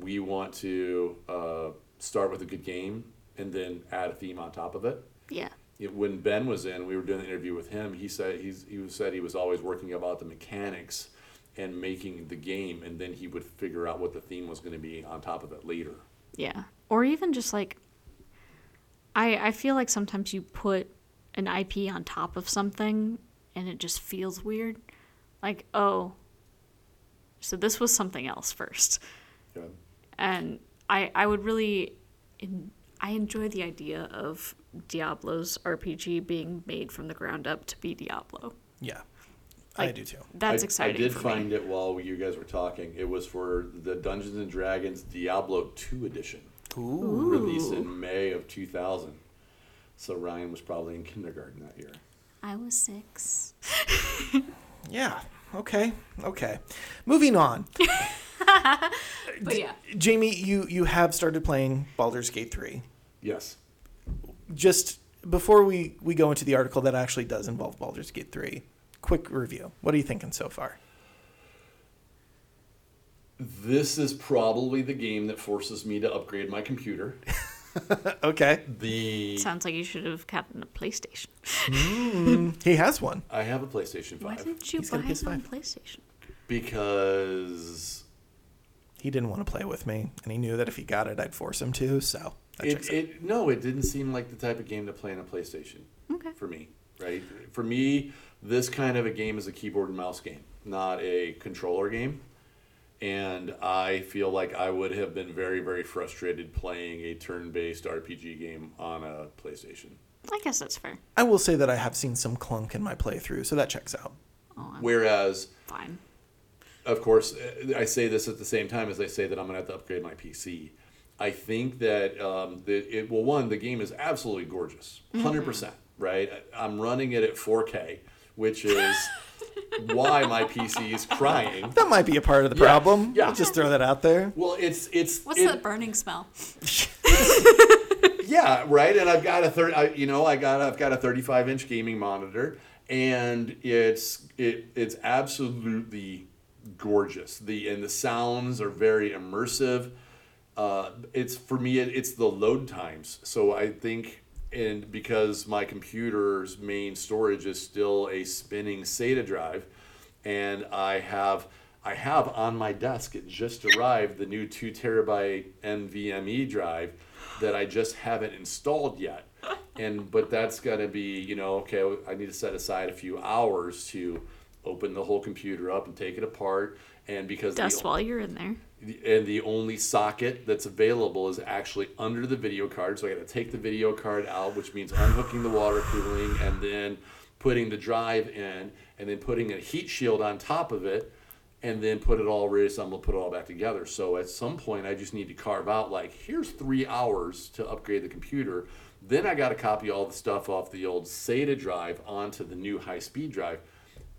[SPEAKER 1] we want to uh, start with a good game and then add a theme on top of it
[SPEAKER 3] Yeah.
[SPEAKER 1] it, when Ben was in, we were doing the interview with him. He said he's he said he was always working about the mechanics and making the game, and then he would figure out what the theme was going to be on top of it later.
[SPEAKER 3] Yeah. Or even just like I I feel like sometimes you put an IP on top of something and it just feels weird. Like, oh, so this was something else first.
[SPEAKER 1] Yeah.
[SPEAKER 3] And I I would really en- I enjoy the idea of Diablo's RPG being made from the ground up to be Diablo.
[SPEAKER 2] Yeah, I do too.
[SPEAKER 3] That's
[SPEAKER 1] I,
[SPEAKER 3] exciting
[SPEAKER 1] I did
[SPEAKER 3] for
[SPEAKER 1] find
[SPEAKER 3] me.
[SPEAKER 1] it while you guys were talking. It was for the Dungeons and Dragons Diablo Two edition,
[SPEAKER 2] Ooh.
[SPEAKER 1] released in May of 2000. So Rian was probably in kindergarten that year.
[SPEAKER 3] I was 6.
[SPEAKER 2] Yeah. Okay. Okay. Moving on.
[SPEAKER 3] But yeah.
[SPEAKER 2] Jamie, you you have started playing Baldur's Gate 3.
[SPEAKER 1] Yes.
[SPEAKER 2] Just before we we go into the article that actually does involve Baldur's Gate 3, quick review. What are you thinking so far?
[SPEAKER 1] This is probably the game that forces me to upgrade my computer.
[SPEAKER 2] okay.
[SPEAKER 1] The
[SPEAKER 3] Sounds like you should have gotten a PlayStation.
[SPEAKER 2] Hmm, he has one.
[SPEAKER 1] I have a PlayStation Five.
[SPEAKER 3] Why
[SPEAKER 1] 5
[SPEAKER 3] didn't you
[SPEAKER 2] He's got
[SPEAKER 3] buy
[SPEAKER 2] a
[SPEAKER 3] it on
[SPEAKER 2] PS5.
[SPEAKER 3] PlayStation?
[SPEAKER 1] because
[SPEAKER 2] He didn't want to play with me, and he knew that if he got it, I'd force him to. So That
[SPEAKER 1] It,
[SPEAKER 2] checks
[SPEAKER 1] it no, it didn't seem like the type of game to play on a PlayStation
[SPEAKER 3] Okay.
[SPEAKER 1] for me. Right? For me, this kind of a game is a keyboard and mouse game, not a controller game. And I feel like I would have been very, very frustrated playing a turn-based RPG game on a PlayStation.
[SPEAKER 3] I guess that's fair.
[SPEAKER 2] I will say that I have seen some clunk in my playthrough, so that checks out.
[SPEAKER 3] Oh,
[SPEAKER 1] Whereas
[SPEAKER 3] fine.
[SPEAKER 1] of course, uh, I say this at the same time as I say that I'm going to have to upgrade my PC. I think that um, the, it well, one, the game is absolutely gorgeous, 100 percent. Right, I'm running it at 4K, which is why my PC is crying.
[SPEAKER 2] That might be a part of the
[SPEAKER 1] Yeah,
[SPEAKER 2] problem.
[SPEAKER 1] yeah.
[SPEAKER 2] I'll just throw that out there.
[SPEAKER 1] Well, it's it's
[SPEAKER 3] What's
[SPEAKER 1] it-
[SPEAKER 3] that burning smell?
[SPEAKER 1] yeah, right. And I've got a third, you know, I got I've got a 35 inch gaming monitor, and it's it it's absolutely gorgeous. The and the sounds are very immersive. Uh, it's for me, it, it's the load times. So I think, and because my computer's main storage is still a spinning SATA drive, and I have I have on my desk it just arrived the new two terabyte NVMe drive that I just haven't installed yet. And but that's gonna be you know okay I need to set aside a few hours to open the whole computer up and take it apart and because the-
[SPEAKER 3] while you're in there.
[SPEAKER 1] And the only socket that's available is actually under the video card. So I got to take the video card out, which means unhooking the water cooling and then putting the drive in, and then putting a heat shield on top of it, and then put it all reassemble, put it all back together. So at some point, I just need to carve out like here's three hours to upgrade the computer. Then I got to copy all the stuff off the old SATA drive onto the new high speed drive.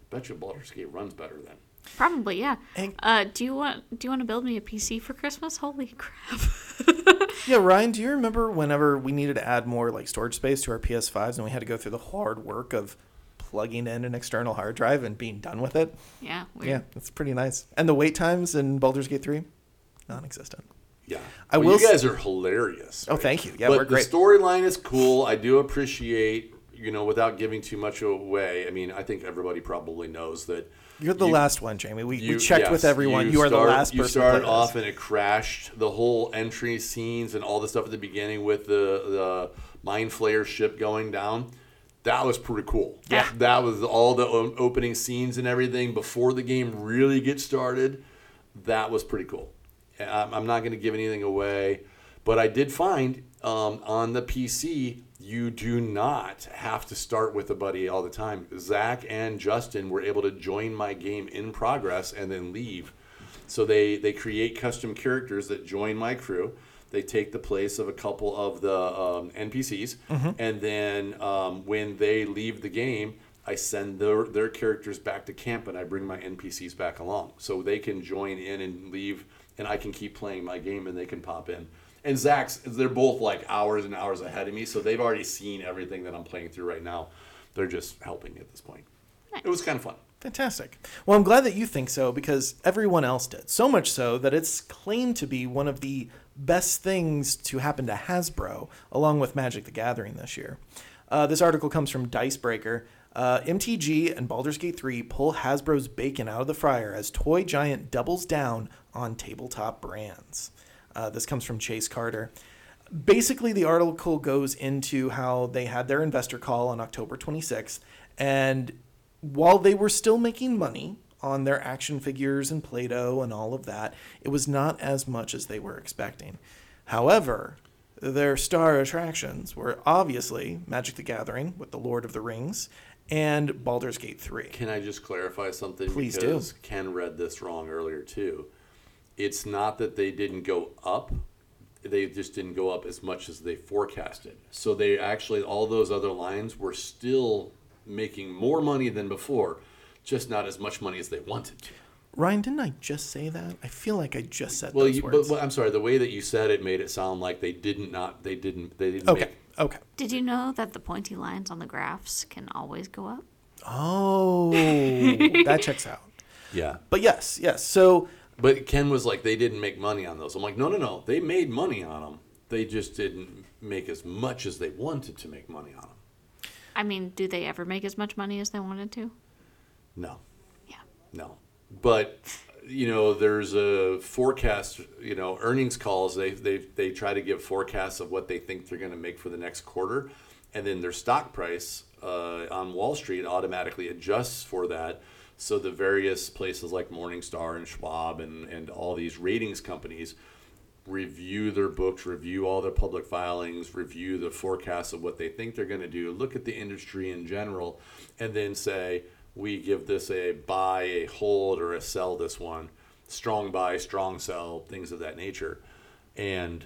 [SPEAKER 1] Bet you Baldur's Gate runs better then.
[SPEAKER 3] Probably, yeah.
[SPEAKER 2] And-
[SPEAKER 3] Uh, do you want do you want to build me a PC for Christmas? Holy crap!
[SPEAKER 2] Yeah, Rian, do you remember whenever we needed to add more like storage space to our PS5s and we had to go through the hard work of plugging in an external hard drive and being done with it?
[SPEAKER 3] Yeah, weird.
[SPEAKER 2] Yeah, it's pretty nice. And the wait times in Baldur's Gate 3? Non-existent.
[SPEAKER 1] Yeah,
[SPEAKER 2] I
[SPEAKER 1] Well,
[SPEAKER 2] will
[SPEAKER 1] You
[SPEAKER 2] s-
[SPEAKER 1] guys are hilarious.
[SPEAKER 2] Oh, thank you. Yeah,
[SPEAKER 1] but
[SPEAKER 2] we're great.
[SPEAKER 1] the storyline is cool. I do appreciate, you know, without giving too much away. I mean, I think everybody probably knows that.
[SPEAKER 2] You're the
[SPEAKER 1] you-
[SPEAKER 2] last one, Jamie. We,
[SPEAKER 1] you-
[SPEAKER 2] we checked with everyone. You, are
[SPEAKER 1] start-
[SPEAKER 2] the last
[SPEAKER 1] You
[SPEAKER 2] person.
[SPEAKER 1] started
[SPEAKER 2] to play
[SPEAKER 1] off and it crashed. The whole entry scenes and all the stuff at the beginning with the the mind flayer ship going down. That was pretty cool.
[SPEAKER 3] Yeah.
[SPEAKER 1] That was all the opening scenes and everything before the game really gets started. That was pretty cool. I'm, I'm not going to give anything away, but I did find um, on the PC you do not have to start with a buddy all the time. Zach and Justin were able to join my game in progress and then leave. So they they create custom characters that join my crew. They take the place of a couple of the um, NPCs, and then um, when they leave the game, I send their their characters back to camp, and I bring my NPCs back along, so they can join in and leave, and I can keep playing my game, and they can pop in. And Zach's, they're both like hours and hours ahead of me, so they've already seen everything that I'm playing through right now. They're just helping at this point. It was kind of fun.
[SPEAKER 2] Fantastic. Well, I'm glad that you think so because everyone else did. So much so that it's claimed to be one of the best things to happen to Hasbro, along with Magic the Gathering this year. Uh, this article comes from Dicebreaker. Uh, MTG and Baldur's Gate 3 pull Hasbro's bacon out of the fryer as toy giant doubles down on tabletop brands. Uh, this comes from Chase Carter. Basically, the article goes into how they had their investor call on October 26th, and while they were still making money on their action figures and Play Doh and all of that, it was not as much as they were expecting. However, their star attractions were obviously Magic the Gathering with the Lord of the Rings and Baldur's Gate 3.
[SPEAKER 1] Can I just clarify something?
[SPEAKER 2] Please do.
[SPEAKER 1] Ken read this wrong earlier too. It's not that they didn't go up; they just didn't go up as much as they forecasted. So they actually all those other lines were still making more money than before, just not as much money as they wanted to.
[SPEAKER 2] Rian, didn't I just say that? I feel like I just said
[SPEAKER 1] Well,
[SPEAKER 2] those
[SPEAKER 1] you,
[SPEAKER 2] words.
[SPEAKER 1] but I'm sorry. The way that you said it made it sound like they didn't not they didn't they didn't
[SPEAKER 2] okay,
[SPEAKER 1] make
[SPEAKER 2] okay.
[SPEAKER 3] Did you know that the pointy lines on the graphs can always go up?
[SPEAKER 2] Oh, that checks out.
[SPEAKER 1] yeah.
[SPEAKER 2] But yes, yes. So
[SPEAKER 1] But Ken was like, they didn't make money on those. I'm like, no, no, no. They made money on them. They just didn't make as much as they wanted to make money on them.
[SPEAKER 3] I mean, do they ever make as much money as they wanted to?
[SPEAKER 1] No,
[SPEAKER 3] Yeah.
[SPEAKER 1] no. But you know, there's a forecast, you know, earnings calls. They they they try to give forecasts of what they think they're going to make for the next quarter, and then their stock price uh, on Wall Street automatically adjusts for that. So the various places like Morningstar and Schwab and and all these ratings companies review their books, review all their public filings, review the forecasts of what they think they're going to do, look at the industry in general, and then say, we give this a buy, a hold, or a sell this one. Strong buy, strong sell, things of that nature. And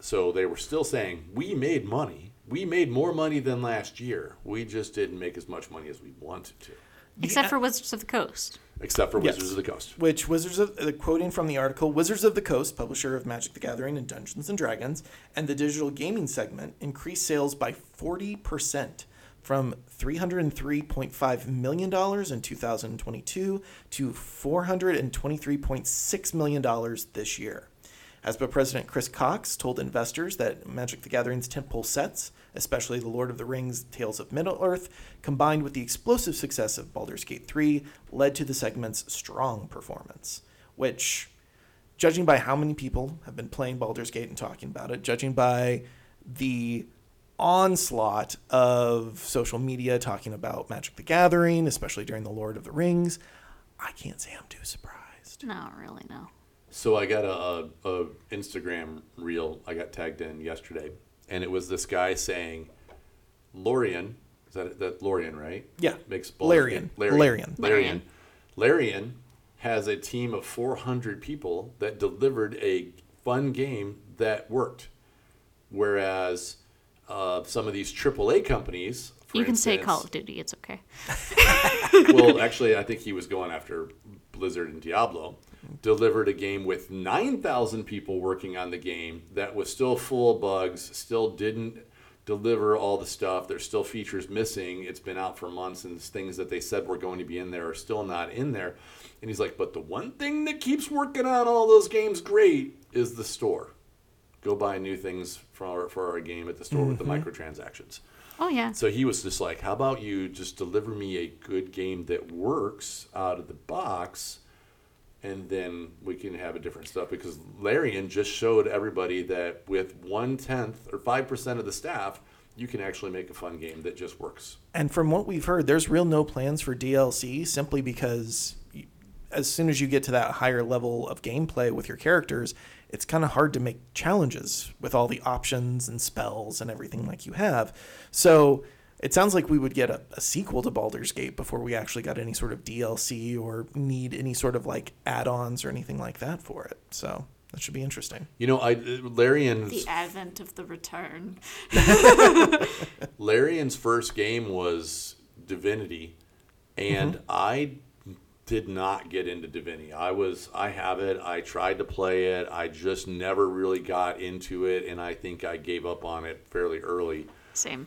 [SPEAKER 1] so they were still saying, we made money. We made more money than last year. We just didn't make as much money as we wanted to,
[SPEAKER 3] Except for Wizards of the Coast.
[SPEAKER 1] except for
[SPEAKER 2] Yes.
[SPEAKER 1] Wizards of the Coast.
[SPEAKER 2] which Wizards of uh, quoting from the article, Wizards of the Coast, publisher of Magic the Gathering and Dungeons and Dragons, and the digital gaming segment increased sales by 40% from $303.5 million in 2022 to $423.6 million this year. Hasbro President Chris Cox told investors that Magic the Gathering's tentpole sets, especially The Lord of the Rings Tales of Middle Earth, combined with the explosive success of Baldur's Gate 3, led to the segment's strong performance. Which, judging by how many people have been playing Baldur's Gate and talking about it, judging by the onslaught of social media talking about Magic the Gathering, especially during The Lord of the Rings, I can't say I'm too surprised.
[SPEAKER 3] No, really, no.
[SPEAKER 1] So I got a, a, a Instagram reel I got tagged in yesterday, and it was this guy saying, "Lorian, is that that Lorian, right?
[SPEAKER 2] Yeah.
[SPEAKER 1] makes
[SPEAKER 2] Larian.
[SPEAKER 1] Larian.
[SPEAKER 2] Larian.
[SPEAKER 1] Larian. Larian has a team of 400 people that delivered a fun game that worked, whereas uh, some of these AAA companies. For
[SPEAKER 3] you can say Call of Duty, it's okay.
[SPEAKER 1] well, actually, I think he was going after Blizzard and Diablo. Delivered a game with 9,000 people working on the game that was still full of bugs, still didn't deliver all the stuff. There's still features missing. It's been out for months, and things that they said were going to be in there are still not in there. And he's like, but the one thing that keeps working on all those games great is the store. Go buy new things for our, for our game at the store with the mm-hmm. microtransactions.
[SPEAKER 3] Oh, yeah.
[SPEAKER 1] So he was just like, "How about you just deliver me a good game that works out of the box, and then we can have a different stuff." Because Larian just showed everybody that with one tenth or five percent of the staff, you can actually make a fun game that just works.
[SPEAKER 2] And from what we've heard, there's real no plans for DLC simply because as soon as you get to that higher level of gameplay with your characters, it's kind of hard to make challenges with all the options and spells and everything like you have. So it sounds like we would get a, a sequel to Baldur's Gate before we actually got any sort of DLC or need any sort of like add ons or anything like that for it. So that should be interesting.
[SPEAKER 1] You know, I Larian's
[SPEAKER 3] The advent of the return.
[SPEAKER 1] Larian's first game was Divinity, and mm-hmm. I did not get into Divinity. I was I have it. I tried to play it. I just never really got into it, and I think I gave up on it fairly early.
[SPEAKER 3] Same.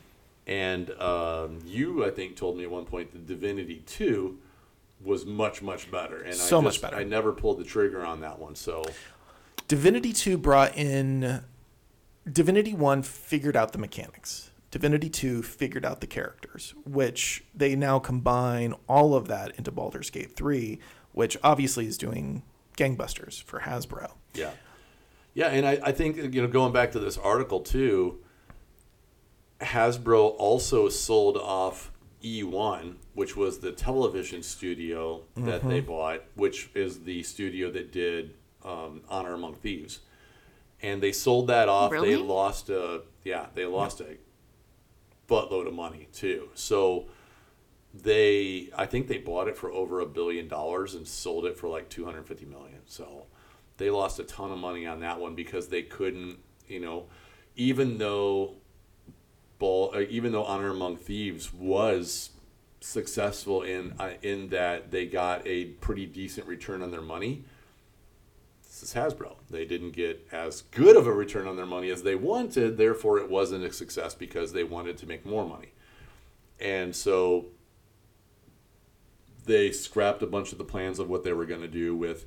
[SPEAKER 1] And um, you, I think, told me at one point that Divinity Two was much much better, and
[SPEAKER 2] So
[SPEAKER 1] I
[SPEAKER 2] much better.
[SPEAKER 1] I never pulled the trigger on that one. So
[SPEAKER 2] Divinity 2 brought in Divinity 1 figured out the mechanics. Divinity 2 figured out the characters, which they now combine all of that into Baldur's Gate 3, which obviously is doing gangbusters for Hasbro.
[SPEAKER 1] Yeah. Yeah, and I, I think you know going back to this article too, Hasbro also sold off E1, which was the television studio that they bought, which is the studio that did um, Honor Among Thieves, and they sold that off.
[SPEAKER 3] Really?
[SPEAKER 1] They lost a yeah, they lost a buttload of money too. So they I think they bought it for over a billion dollars and sold it for like 250 million. So they lost a ton of money on that one because they couldn't, you know, even though uh, even though Honor Among Thieves was successful in uh, in that they got a pretty decent return on their money. This is Hasbro. They didn't get as good of a return on their money as they wanted, therefore it wasn't a success because they wanted to make more money. And so they scrapped a bunch of the plans of what they were going to do with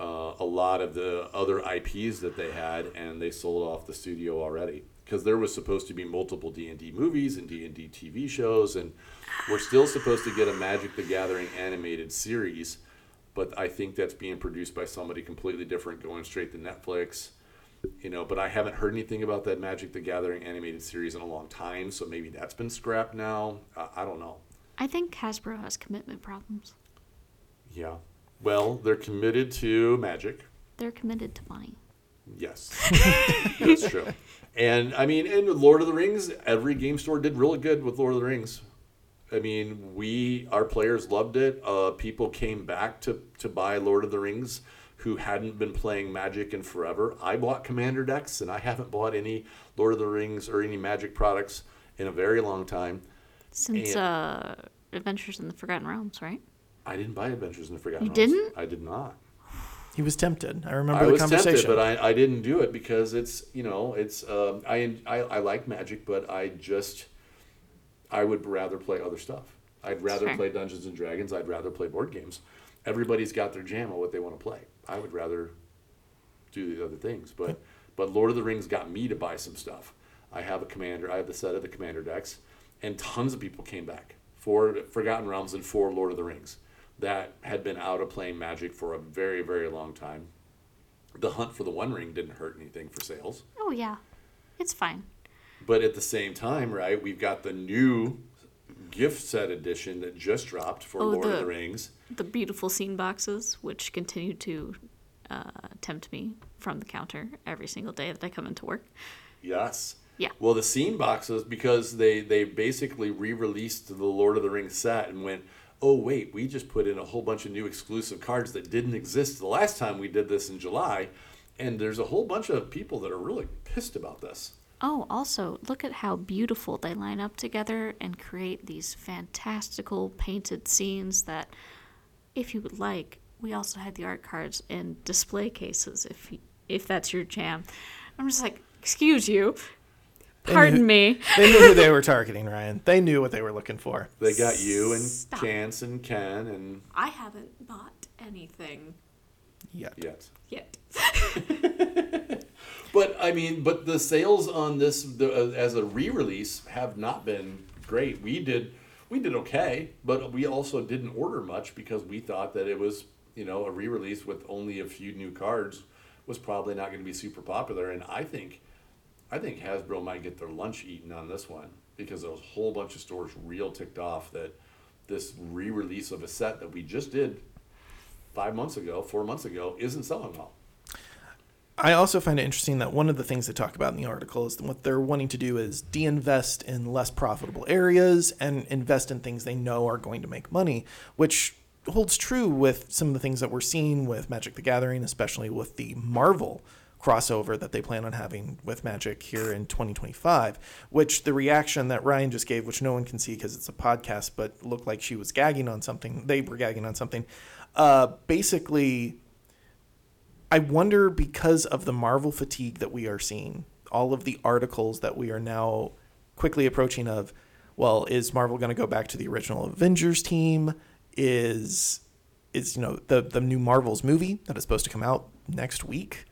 [SPEAKER 1] uh, a lot of the other IPs that they had, and they sold off the studio already because there was supposed to be multiple D and D movies and D and D TV shows, and we're still supposed to get a Magic the Gathering animated series, but I think that's being produced by somebody completely different, going straight to Netflix. You know, but I haven't heard anything about that Magic the Gathering animated series in a long time, so maybe that's been scrapped now. I, I don't know.
[SPEAKER 3] I think Hasbro has commitment problems.
[SPEAKER 1] Yeah. Well, they're committed to Magic.
[SPEAKER 3] They're committed to money.
[SPEAKER 1] Yes, that's true. And I mean, in Lord of the Rings, every game store did really good with Lord of the Rings. I mean, we our players loved it. Uh, people came back to to buy Lord of the Rings who hadn't been playing Magic in forever. I bought Commander decks, and I haven't bought any Lord of the Rings or any Magic products in a very long time.
[SPEAKER 3] Since
[SPEAKER 1] And-
[SPEAKER 3] uh, Adventures in the Forgotten Realms, right?
[SPEAKER 1] I didn't buy Adventures in the Forgotten
[SPEAKER 3] You
[SPEAKER 1] Realms.
[SPEAKER 3] didn't?
[SPEAKER 1] I did not.
[SPEAKER 2] He was tempted. I remember
[SPEAKER 1] I
[SPEAKER 2] the
[SPEAKER 1] was
[SPEAKER 2] conversation.
[SPEAKER 1] tempted, but I, I didn't do it because it's you know it's um, I, I I like Magic, but I just I would rather play other stuff. I'd rather
[SPEAKER 3] Sure.
[SPEAKER 1] play Dungeons and Dragons. I'd rather play board games. Everybody's got their jam on what they want to play. I would rather do the other things, but but Lord of the Rings got me to buy some stuff. I have a commander. I have the set of the commander decks, and tons of people came back for Forgotten Realms and for Lord of the Rings that had been out of playing Magic for a very very long time. The hunt for the One Ring didn't hurt anything for sales.
[SPEAKER 3] Oh yeah, it's fine.
[SPEAKER 1] But at the same time, right, we've got the new gift set edition that just dropped for
[SPEAKER 3] Oh,
[SPEAKER 1] Lord of
[SPEAKER 3] the-
[SPEAKER 1] the Rings.
[SPEAKER 3] The beautiful scene boxes, which continue to uh, tempt me from the counter every single day that I come into work.
[SPEAKER 1] Yes.
[SPEAKER 3] Yeah.
[SPEAKER 1] Well, the scene boxes because they they basically re-released the Lord of the Rings set and went, oh wait, we just put in a whole bunch of new exclusive cards that didn't exist the last time we did this in July, and there's a whole bunch of people that are really pissed about this.
[SPEAKER 3] Oh, also, look at how beautiful they line up together and create these fantastical painted scenes that, if you would like, we also had the art cards in display cases if if that's your jam. I'm just like, excuse you.
[SPEAKER 2] They
[SPEAKER 3] Pardon
[SPEAKER 2] knew-
[SPEAKER 3] me.
[SPEAKER 2] they knew who they were targeting, Rian. They knew what they were looking for.
[SPEAKER 1] They got you and
[SPEAKER 3] Stop.
[SPEAKER 1] Chance and Ken and
[SPEAKER 3] I haven't bought anything
[SPEAKER 2] Yet.
[SPEAKER 1] yet.
[SPEAKER 3] yet.
[SPEAKER 1] But I mean, but the sales on this the, uh, as a re-release have not been great. We did we did okay, but we also didn't order much because we thought that it was you know a re-release with only a few new cards was probably not going to be super popular. And I think I think Hasbro might get their lunch eaten on this one because there was a whole bunch of stores real ticked off that this re-release of a set that we just did five months ago, four months ago, isn't selling well.
[SPEAKER 2] I also find it interesting that one of the things they talk about in the article is what they're wanting to do is de-invest in less profitable areas and invest in things they know are going to make money, which holds true with some of the things that we're seeing with Magic the Gathering, especially with the Marvel crossover that they plan on having with Magic here in 2025, which the reaction that Rian just gave, which no one can see because it's a podcast, but looked like she was gagging on something, they were gagging on something, uh, basically I wonder because of the Marvel fatigue that we are seeing, all of the articles that we are now quickly approaching of, well, is Marvel going to go back to the original Avengers team? Is is you know the the new Marvels movie that is supposed to come out next week?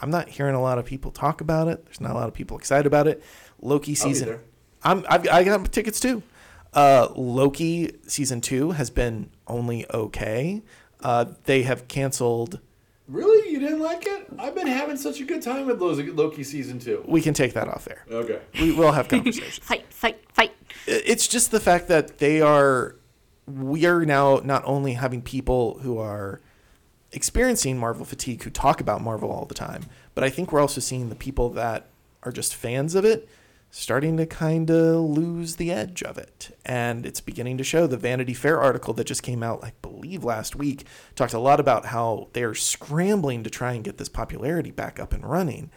[SPEAKER 2] I'm not hearing a lot of people talk about it. There's not a lot of people excited about it. Loki season. I'm I've, I got tickets too. Uh, Loki season two has been only okay. Uh, they have canceled.
[SPEAKER 1] Really? You didn't like it? I've been having such a good time with Lo- Loki season two.
[SPEAKER 2] We can take that off there.
[SPEAKER 1] Okay.
[SPEAKER 2] We will have conversations.
[SPEAKER 3] Fight, fight, fight.
[SPEAKER 2] it's just the fact that they are. We are now not only having people who are experiencing Marvel fatigue who talk about Marvel all the time, but I think we're also seeing the people that are just fans of it starting to kind of lose the edge of it. And it's beginning to show. The Vanity Fair article that just came out, I believe, last week talked a lot about how they're scrambling to try and get this popularity back up and running.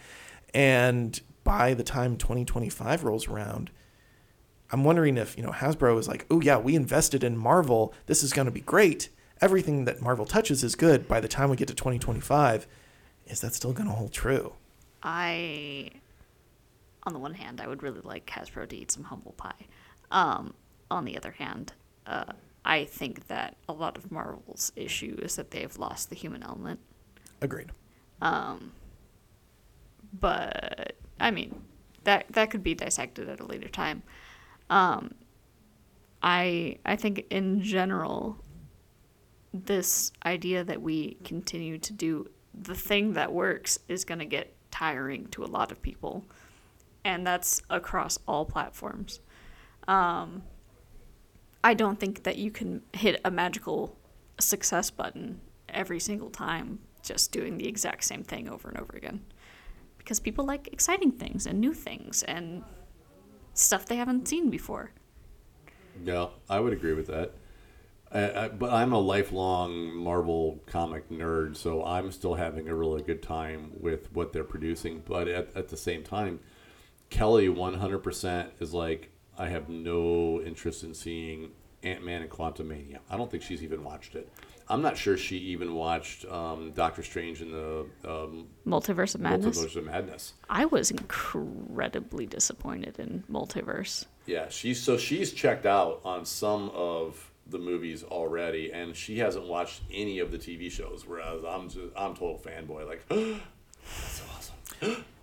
[SPEAKER 2] And by the time 2025 rolls around, I'm wondering if, you know, Hasbro is like, oh, yeah, we invested in Marvel. This is going to be great. Everything that Marvel touches is good. By the time we get to 2025, is that still going to hold true?
[SPEAKER 3] I, on the one hand, I would really like Hasbro to eat some humble pie. Um, on the other hand, uh, I think that a lot of Marvel's issue is that they've lost the human element.
[SPEAKER 2] Agreed.
[SPEAKER 3] But I mean, that that could be dissected at a later time. Um, I I think in general, this idea that we continue to do the thing that works is going to get tiring to a lot of people. And that's across all platforms. Um, I don't think that you can hit a magical success button every single time just doing the exact same thing over and over again. Because people like exciting things and new things and stuff they haven't seen before.
[SPEAKER 1] Yeah, I would agree with that. I, I, but I'm a lifelong Marvel comic nerd, so I'm still having a really good time with what they're producing. But at, at the same time, Kelly 100% is like, I have no interest in seeing Ant Man and Quantumania. I don't think she's even watched it. I'm not sure she even watched um, Doctor Strange in the um,
[SPEAKER 3] Multiverse of Madness.
[SPEAKER 1] Multiverse of Madness.
[SPEAKER 3] I was incredibly disappointed in Multiverse.
[SPEAKER 1] Yeah, she's so she's checked out on some of the movies already, and she hasn't watched any of the TV shows. Whereas I'm just, I'm total fanboy. Like, that's so awesome.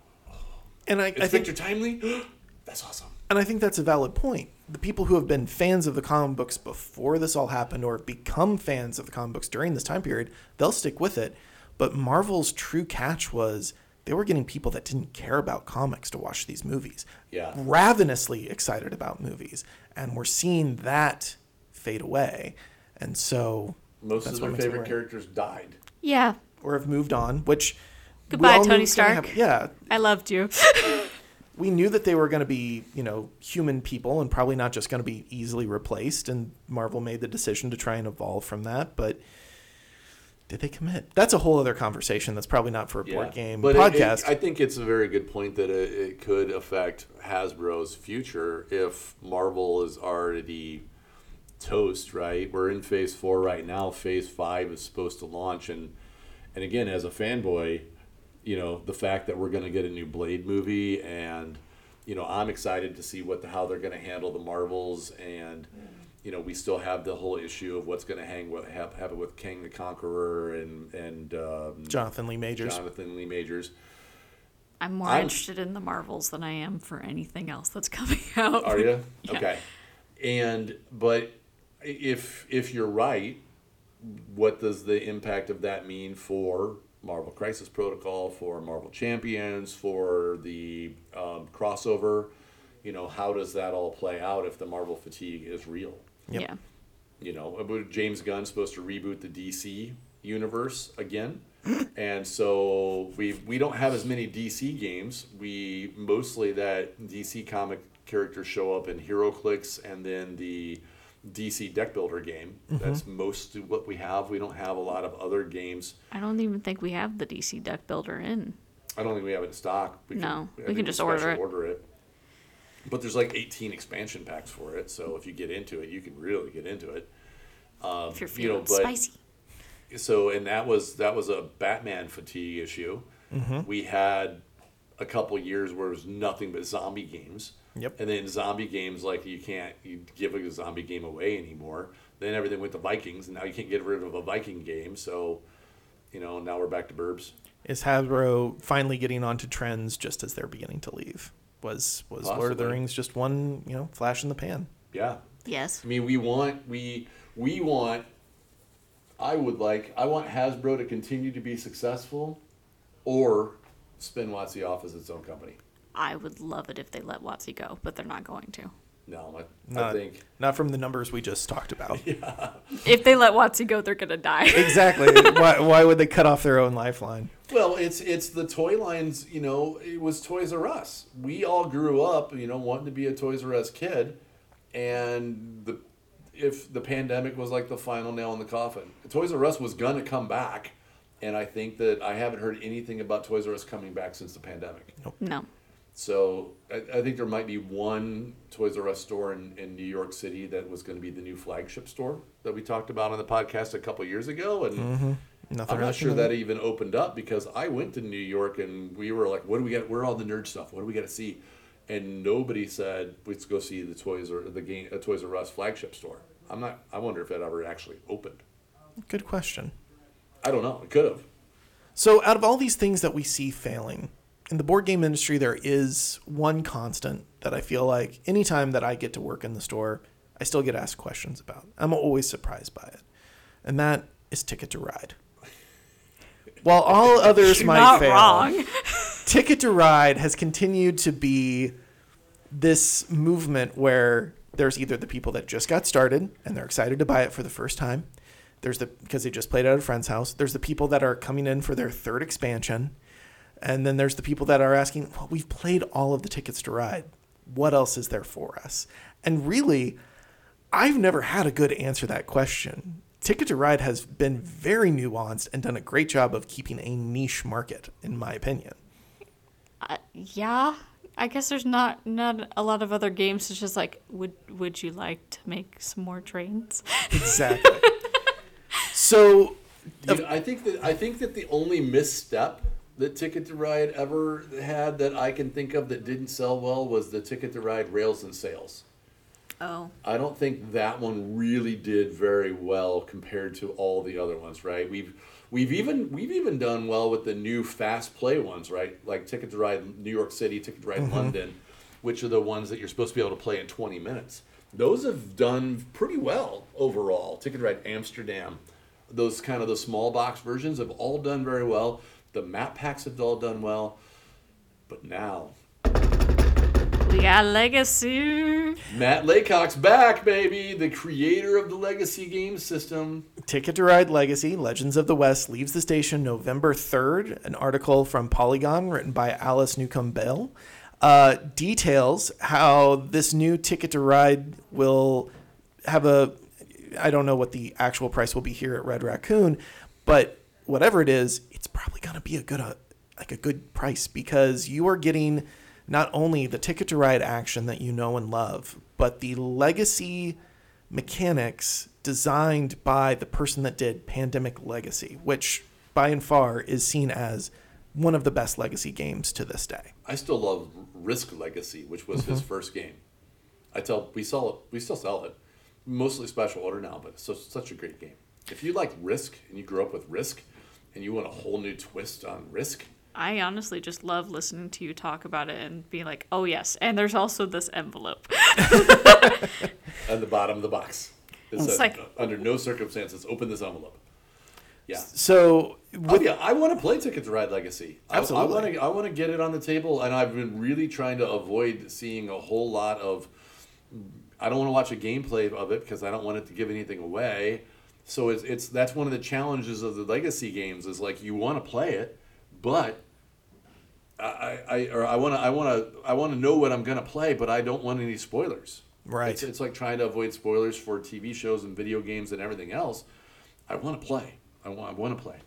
[SPEAKER 2] And I, I think
[SPEAKER 1] Victor Timely. that's awesome.
[SPEAKER 2] And I think that's a valid point. The people who have been fans of the comic books before this all happened or become fans of the comic books during this time period, they'll stick with it. But Marvel's true catch was they were getting people that didn't care about comics to watch these movies.
[SPEAKER 1] Yeah.
[SPEAKER 2] Ravenously excited about movies. And we're seeing that fade away. And so
[SPEAKER 1] Most
[SPEAKER 2] that's
[SPEAKER 1] of
[SPEAKER 2] what
[SPEAKER 1] their favorite characters died.
[SPEAKER 3] Yeah.
[SPEAKER 2] or have moved on, which we
[SPEAKER 3] Goodbye,
[SPEAKER 2] all knew
[SPEAKER 3] Tony
[SPEAKER 2] was gonna
[SPEAKER 3] Stark.
[SPEAKER 2] happen. yeah,
[SPEAKER 3] I loved you.
[SPEAKER 2] we knew that they were going to be, you know, human people and probably not just going to be easily replaced. And Marvel made the decision to try and evolve from that. But did they commit? That's a whole other conversation. That's probably not for a board game
[SPEAKER 1] But it- it-
[SPEAKER 2] podcast.
[SPEAKER 1] I think it's a very good point that it, it could affect Hasbro's future if Marvel is already toast. Right, we're in Phase Four right now. Phase Five is supposed to launch, and and again, as a fanboy, you know the fact that we're going to get a new Blade movie, and you know I'm excited to see what the, how they're going to handle the Marvels and. You know, we still have the whole issue of what's going to hang with have, happen with Kang the Conqueror and and um,
[SPEAKER 2] Jonathan Lee Majors.
[SPEAKER 1] Jonathan Lee Majors.
[SPEAKER 3] I'm more
[SPEAKER 1] I'm-
[SPEAKER 3] interested in the Marvels than I am for anything else that's coming out.
[SPEAKER 1] Are you
[SPEAKER 3] Yeah.
[SPEAKER 1] okay? And but if if you're right, what does the impact of that mean for Marvel Crisis Protocol, for Marvel Champions, for the um, crossover? You know, how does that all play out if the Marvel fatigue is real?
[SPEAKER 2] Yep.
[SPEAKER 3] Yeah.
[SPEAKER 1] you know, James Gunn supposed to reboot the DC universe again. and so we we don't have as many DC games. We mostly that DC comic characters show up in HeroClix and then the DC deck builder game. That's mostly what we have. We don't have a lot of other games.
[SPEAKER 3] I don't even think we have the DC deck builder in.
[SPEAKER 1] I don't think we have it in stock. We
[SPEAKER 3] No,
[SPEAKER 1] I
[SPEAKER 3] we can just order it.
[SPEAKER 1] Order it. But there's like 18 expansion packs for it, so if you get into it, you can really get into it. Um,
[SPEAKER 3] If you're
[SPEAKER 1] you know,
[SPEAKER 3] feeling
[SPEAKER 1] but
[SPEAKER 3] spicy.
[SPEAKER 1] so and that was that was a Batman fatigue issue. We had a couple years where it was nothing but zombie games.
[SPEAKER 2] Yep.
[SPEAKER 1] And then zombie games like you can't you give a zombie game away anymore. Then everything went to Vikings, and now you can't get rid of a Viking game. So, you know, now we're back to Burbs.
[SPEAKER 2] Is Hasbro finally getting onto trends just as they're beginning to leave? Was was Lord of the Rings just one you know flash in the pan?
[SPEAKER 1] Yeah.
[SPEAKER 3] Yes.
[SPEAKER 1] I mean, we want we we want. I would like I want Hasbro to continue to be successful, or spin WotC off as its own company.
[SPEAKER 3] I would love it if they let Watsy go, but they're not going to.
[SPEAKER 1] No, I, I think
[SPEAKER 2] not from the numbers we just talked about.
[SPEAKER 3] If they let Watsy go, they're gonna die.
[SPEAKER 2] exactly. why, why would they cut off their own lifeline?
[SPEAKER 1] Well, it's it's the toy lines. You know, it was Toys R Us. We all grew up, you know, wanting to be a Toys R Us kid, and the if the pandemic was like the final nail in the coffin, Toys R Us was gonna come back, and I think that I haven't heard anything about Toys R Us coming back since the pandemic.
[SPEAKER 3] No. No.
[SPEAKER 1] So I, I think there might be one Toys R Us store in, in New York City that was going to be the new flagship store that we talked about on the podcast a couple years ago, and mm-hmm.
[SPEAKER 2] Nothing
[SPEAKER 1] I'm not sure that even opened up because I went to New York and we were like, "What do we got? Where all the nerd stuff? What do we got to see?" And nobody said, "Let's go see the Toys or the game, a Toys R Us flagship store." I'm not. I wonder if that ever actually opened.
[SPEAKER 2] Good question.
[SPEAKER 1] I don't know. It could have.
[SPEAKER 2] So, out of all these things that we see failing in the board game industry, there is one constant that I feel like anytime that I get to work in the store, I still get asked questions about. I'm always surprised by it. And that is Ticket to Ride. While all others
[SPEAKER 3] You're
[SPEAKER 2] might
[SPEAKER 3] not
[SPEAKER 2] fail,
[SPEAKER 3] wrong.
[SPEAKER 2] Ticket to Ride has continued to be this movement where there's either the people that just got started and they're excited to buy it for the first time. There's the because they just played at a friend's house. There's the people that are coming in for their third expansion. And then there's the people that are asking, well, we've played all of the tickets to ride. What else is there for us? And really, I've never had a good answer to that question. Ticket to Ride has been very nuanced and done a great job of keeping a niche market, in my opinion.
[SPEAKER 3] Uh, yeah, I guess there's not not a lot of other games. It's just like, would would you like to make some more trains?
[SPEAKER 2] Exactly. so,
[SPEAKER 1] You know, I think that I think that the only misstep that Ticket to Ride ever had that I can think of that didn't sell well was the Ticket to Ride Rails and Sales.
[SPEAKER 3] Oh,
[SPEAKER 1] I don't think that one really did very well compared to all the other ones, right? We've we've even we've even done well with the new fast play ones, right? Like Ticket to Ride New York City, Ticket to Ride mm-hmm. London, which are the ones that you're supposed to be able to play in 20 minutes. Those have done pretty well overall. Ticket to Ride Amsterdam, those kind of the small box versions have all done very well. The map packs have all done well. But now
[SPEAKER 3] we got Legacy.
[SPEAKER 1] Matt Leacock's back, baby, the creator of the Legacy game system.
[SPEAKER 2] Ticket to Ride Legacy Legends of the West leaves the station November 3rd. An article from Polygon written by Alice Newcome-Beill uh, details how this new Ticket to Ride will have a. I don't know what the actual price will be here at Red Raccoon, but whatever it is, it's probably going to be a good uh, like a good price because you are getting not only the Ticket to Ride action that you know and love, but the legacy mechanics designed by the person that did Pandemic Legacy, which by and far is seen as one of the best legacy games to this day.
[SPEAKER 1] I still love Risk Legacy, which was his first game. I tell we sell it, we still sell it, mostly special order now, but it's such, such a great game. If you like Risk and you grew up with Risk, and you want a whole new twist on Risk,
[SPEAKER 3] I honestly just love listening to you talk about it and be like, oh yes, and there's also this envelope.
[SPEAKER 1] at the bottom of the box, it
[SPEAKER 3] It's
[SPEAKER 1] says,
[SPEAKER 3] like-
[SPEAKER 1] under no circumstances open this envelope. Yeah.
[SPEAKER 2] So,
[SPEAKER 1] Oh yeah, I want to play Ticket to Ride Legacy. I-
[SPEAKER 2] Absolutely.
[SPEAKER 1] I want to. I want to get it on the table, and I've been really trying to avoid seeing a whole lot of. I don't want to watch a gameplay of it because I don't want it to give anything away. So it's, it's that's one of the challenges of the legacy games is like you want to play it, but I, I or I want to I want to I want to know what I'm gonna play, but I don't want any spoilers.
[SPEAKER 2] Right.
[SPEAKER 1] It's, it's like trying to avoid spoilers for TV shows and video games and everything else. I want to play. I want I want to play.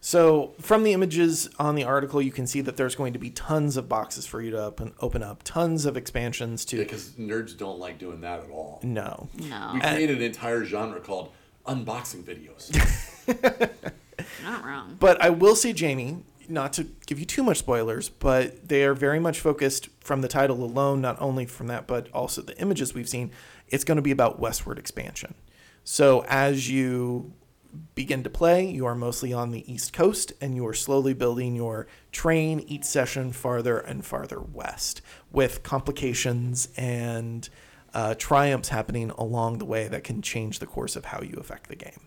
[SPEAKER 2] so from the images on the article, you can see that there's going to be tons of boxes for you to open, open up, tons of expansions to.
[SPEAKER 1] Because nerds don't like doing that at all.
[SPEAKER 2] No.
[SPEAKER 3] No,
[SPEAKER 1] We created an entire genre called unboxing videos.
[SPEAKER 3] not wrong.
[SPEAKER 2] But I will say, Jamie, not to give you too much spoilers, but they are very much focused from the title alone, not only from that, but also the images we've seen. It's going to be about westward expansion. So as you begin to play, you are mostly on the East Coast and you are slowly building your train each session farther and farther west with complications and uh, triumphs happening along the way that can change the course of how you affect the game.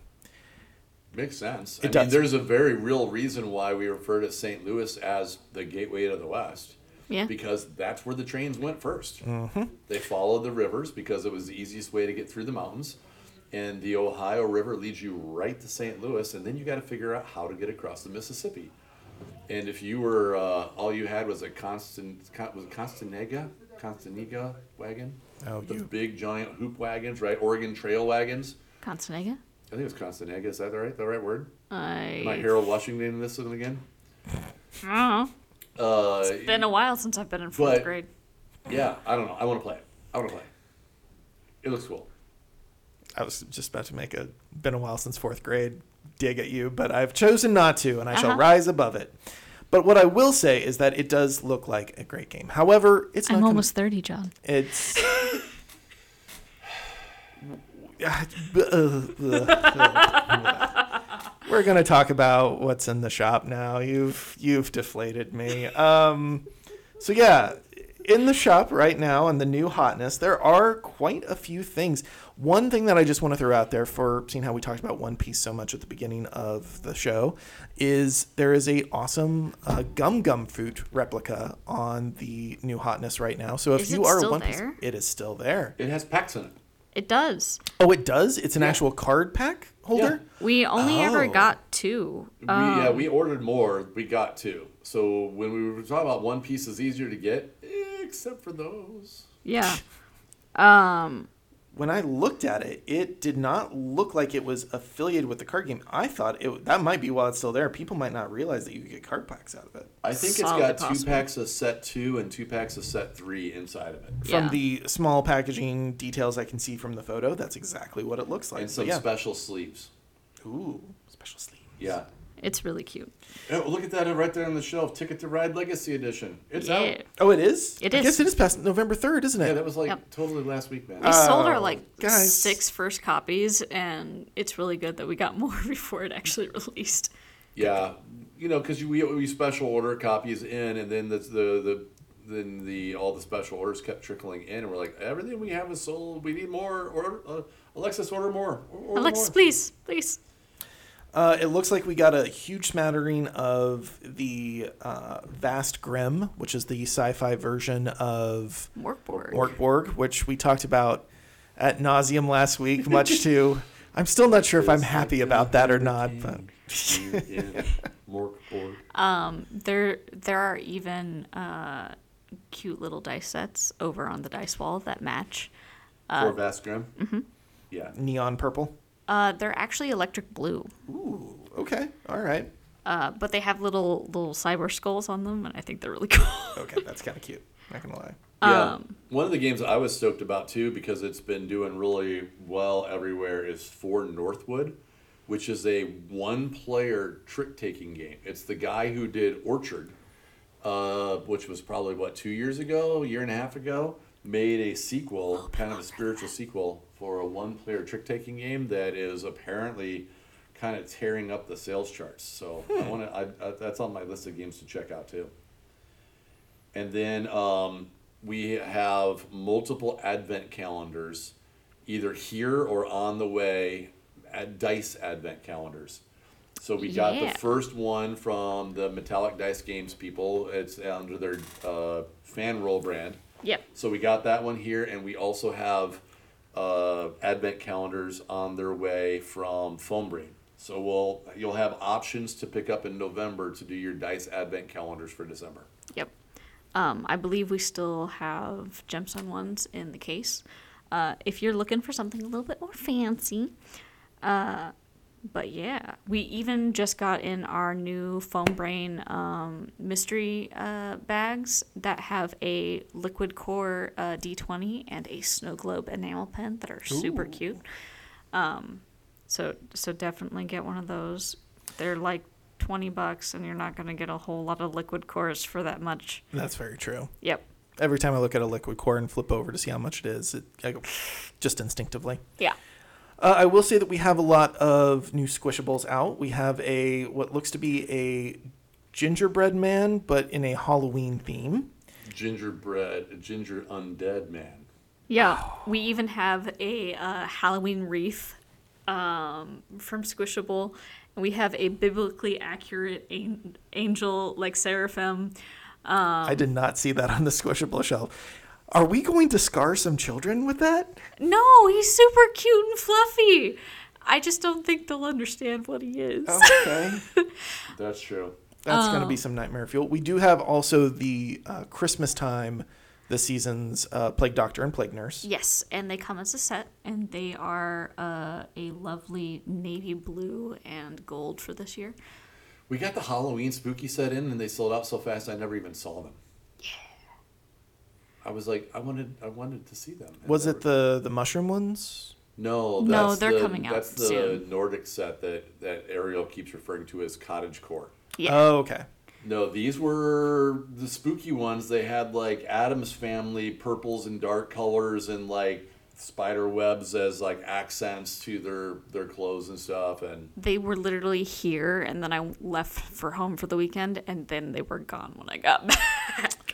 [SPEAKER 1] Makes sense.
[SPEAKER 2] It
[SPEAKER 1] I mean,
[SPEAKER 2] does.
[SPEAKER 1] there's a very real reason why we refer to St. Louis as the gateway to the West.
[SPEAKER 3] Yeah.
[SPEAKER 1] Because that's where the trains went 1st mm-hmm. They followed the rivers because it was the easiest way to get through the mountains. And the Ohio River leads you right to St. Louis, and then you got to figure out how to get across the Mississippi. And if you were, uh, all you had was a constant, was it Constanega? Constanega wagon?
[SPEAKER 2] Oh,
[SPEAKER 1] the
[SPEAKER 2] you-
[SPEAKER 1] big giant hoop wagons, right? Oregon Trail wagons.
[SPEAKER 3] Constanega?
[SPEAKER 1] I think it was Constanega. Is that the right, the right word?
[SPEAKER 3] I,
[SPEAKER 1] Am I Harold Washington in this one again?
[SPEAKER 3] I don't know.
[SPEAKER 1] Uh,
[SPEAKER 3] It's been a while since I've been in fourth
[SPEAKER 1] But-
[SPEAKER 3] grade.
[SPEAKER 1] yeah, I don't know. I want to play it. I want to play it. It looks cool.
[SPEAKER 2] I was just about to make a been a while since fourth grade dig at you, but I've chosen not to, and I shall
[SPEAKER 3] Uh-huh.
[SPEAKER 2] rise above it. But what I will say is that it does look like a great game. However, it's not
[SPEAKER 3] I'm
[SPEAKER 2] gonna-
[SPEAKER 3] almost 30, John.
[SPEAKER 2] it's. We're gonna talk about what's in the shop now. You've you've deflated me. Um, so yeah, in the shop right now and the new hotness, there are quite a few things. One thing that I just want to throw out there for seeing how we talked about One Piece so much at the beginning of the show is there is a awesome uh, Gum Gum fruit replica on the new hotness right now. So if
[SPEAKER 3] Is
[SPEAKER 2] you
[SPEAKER 3] it
[SPEAKER 2] are
[SPEAKER 3] still
[SPEAKER 2] a One Piece, it is still there.
[SPEAKER 1] It has packs in it.
[SPEAKER 3] It does.
[SPEAKER 2] Oh, it does. It's an
[SPEAKER 1] Yeah.
[SPEAKER 2] actual card pack holder.
[SPEAKER 3] We only ever
[SPEAKER 2] Oh.
[SPEAKER 3] got two.
[SPEAKER 1] We, yeah,
[SPEAKER 3] Um,
[SPEAKER 1] we ordered more. We got two. So when we were talking about one piece is easier to get, except for those.
[SPEAKER 3] yeah. Um,
[SPEAKER 2] When I looked at it, it did not look like it was affiliated with the card game. I thought it that might be while it's still there. People might not realize that you could get card packs out of it.
[SPEAKER 1] I think
[SPEAKER 3] Solidly
[SPEAKER 1] it's got two packs of set two and two packs of set three inside of it.
[SPEAKER 2] From
[SPEAKER 3] Yeah.
[SPEAKER 2] the small packaging details I can see from the photo, that's exactly what it looks like.
[SPEAKER 1] and some
[SPEAKER 2] yeah.
[SPEAKER 1] special sleeves.
[SPEAKER 2] Ooh, special sleeve.
[SPEAKER 1] Yeah.
[SPEAKER 3] It's really cute.
[SPEAKER 1] Oh, look at that right there on the shelf. Ticket to Ride Legacy Edition. It's
[SPEAKER 3] yeah.
[SPEAKER 1] out.
[SPEAKER 2] Oh, it is.
[SPEAKER 3] It
[SPEAKER 2] I
[SPEAKER 3] is.
[SPEAKER 2] guess it is past November third, isn't it?
[SPEAKER 1] Yeah, that was like
[SPEAKER 3] Yep.
[SPEAKER 1] totally last week, man.
[SPEAKER 3] We sold our
[SPEAKER 2] Oh,
[SPEAKER 3] like
[SPEAKER 2] guys.
[SPEAKER 3] six first copies, and it's really good that we got more before it actually released.
[SPEAKER 1] Yeah, you know, because we we special order copies in, and then the the the then the all the special orders kept trickling in, and we're like, everything we have is sold. We need more. Order, uh, Alexis, order more. Order
[SPEAKER 3] Alexis,
[SPEAKER 1] more.
[SPEAKER 3] please, please.
[SPEAKER 2] Uh, it looks like we got a huge smattering of the uh, Vast Grimm, which is the sci-fi version of
[SPEAKER 3] Morkborg.
[SPEAKER 2] Orkborg, which we talked about at nauseum last week. Much to, I'm still not sure if I'm happy about that or not. But
[SPEAKER 1] in Mork board.
[SPEAKER 3] Um, there there are even uh, cute little dice sets over on the dice wall that match.
[SPEAKER 1] For Vast Grimm. Mm-hmm. Yeah.
[SPEAKER 2] neon purple.
[SPEAKER 3] Uh, they're actually electric blue,
[SPEAKER 2] Ooh, okay, all right,
[SPEAKER 3] uh, but they have little little cyber skulls on them, and I think they're really cool.
[SPEAKER 2] okay, that's kind of cute. Not gonna lie.
[SPEAKER 1] Yeah.
[SPEAKER 3] Um,
[SPEAKER 1] One of the games I was stoked about too because it's been doing really well everywhere is For Northwood, which is a one-player trick-taking game. It's the guy who did Orchard, uh, which was probably what two years ago, a year and a half ago, made a sequel, kind of a spiritual sequel for a one-player trick-taking game that is apparently kind of tearing up the sales charts. So I want to. That's on my list of games to check out too. And then um, we have multiple advent calendars, either here or on the way, at Dice advent calendars. So we got
[SPEAKER 3] Yeah.
[SPEAKER 1] the first one from the Metallic Dice Games people. It's under their uh, FanRoll brand.
[SPEAKER 3] yep.
[SPEAKER 1] So we got that one here, and we also have uh, advent calendars on their way from Foam Brain. So we'll you'll have options to pick up in November to do your dice advent calendars for December.
[SPEAKER 3] Yep. Um, I believe we still have gemstone ones in the case. Uh, if you're looking for something a little bit more fancy, uh, but yeah, we even just got in our new foam brain um, mystery uh, bags that have a liquid core uh, D20 and a snow globe enamel pen that are super cute. Um, so so definitely get one of those. They're like twenty bucks, and you're not gonna get a whole lot of liquid cores for that much.
[SPEAKER 2] That's very true.
[SPEAKER 3] Yep.
[SPEAKER 2] Every time I look at a liquid core and flip over to see how much it is, it, I go just instinctively.
[SPEAKER 3] Yeah.
[SPEAKER 2] Uh, I will say that we have a lot of new squishables out. We have a what looks to be a gingerbread man, but in a Halloween theme.
[SPEAKER 1] Gingerbread, a ginger undead man.
[SPEAKER 3] Yeah. We even have a uh, Halloween wreath um, from Squishable. And we have a biblically accurate an- angel like seraphim.
[SPEAKER 2] I did not see that on the squishable shelf. Are we going to scar some children with that?
[SPEAKER 3] No, he's super cute and fluffy. I just don't think they'll understand what he is.
[SPEAKER 2] Okay.
[SPEAKER 1] That's true.
[SPEAKER 2] That's going to be some nightmare fuel. We do have also the uh, Christmas time, the season's uh, Plague Doctor and Plague Nurse.
[SPEAKER 3] Yes, and they come as a set, and they are uh, a lovely navy blue and gold for this year.
[SPEAKER 1] We got the Halloween spooky set in, and they sold out so fast I never even saw them. Yeah. I was like, I wanted, I wanted to see them. and
[SPEAKER 2] Was
[SPEAKER 1] never-
[SPEAKER 2] it the the mushroom ones?
[SPEAKER 1] No,
[SPEAKER 3] No,
[SPEAKER 1] that's
[SPEAKER 3] they're
[SPEAKER 1] the,
[SPEAKER 3] coming out
[SPEAKER 1] That's the
[SPEAKER 3] soon.
[SPEAKER 1] Nordic set that that Ariel keeps referring to as cottage core.
[SPEAKER 3] Yeah.
[SPEAKER 2] Oh, okay.
[SPEAKER 1] No, these were the spooky ones. They had like Addams family purples and dark colors and like spider webs as like accents to their their clothes and stuff and
[SPEAKER 3] they were literally here, and then I left for home for the weekend, and then they were gone when I got back.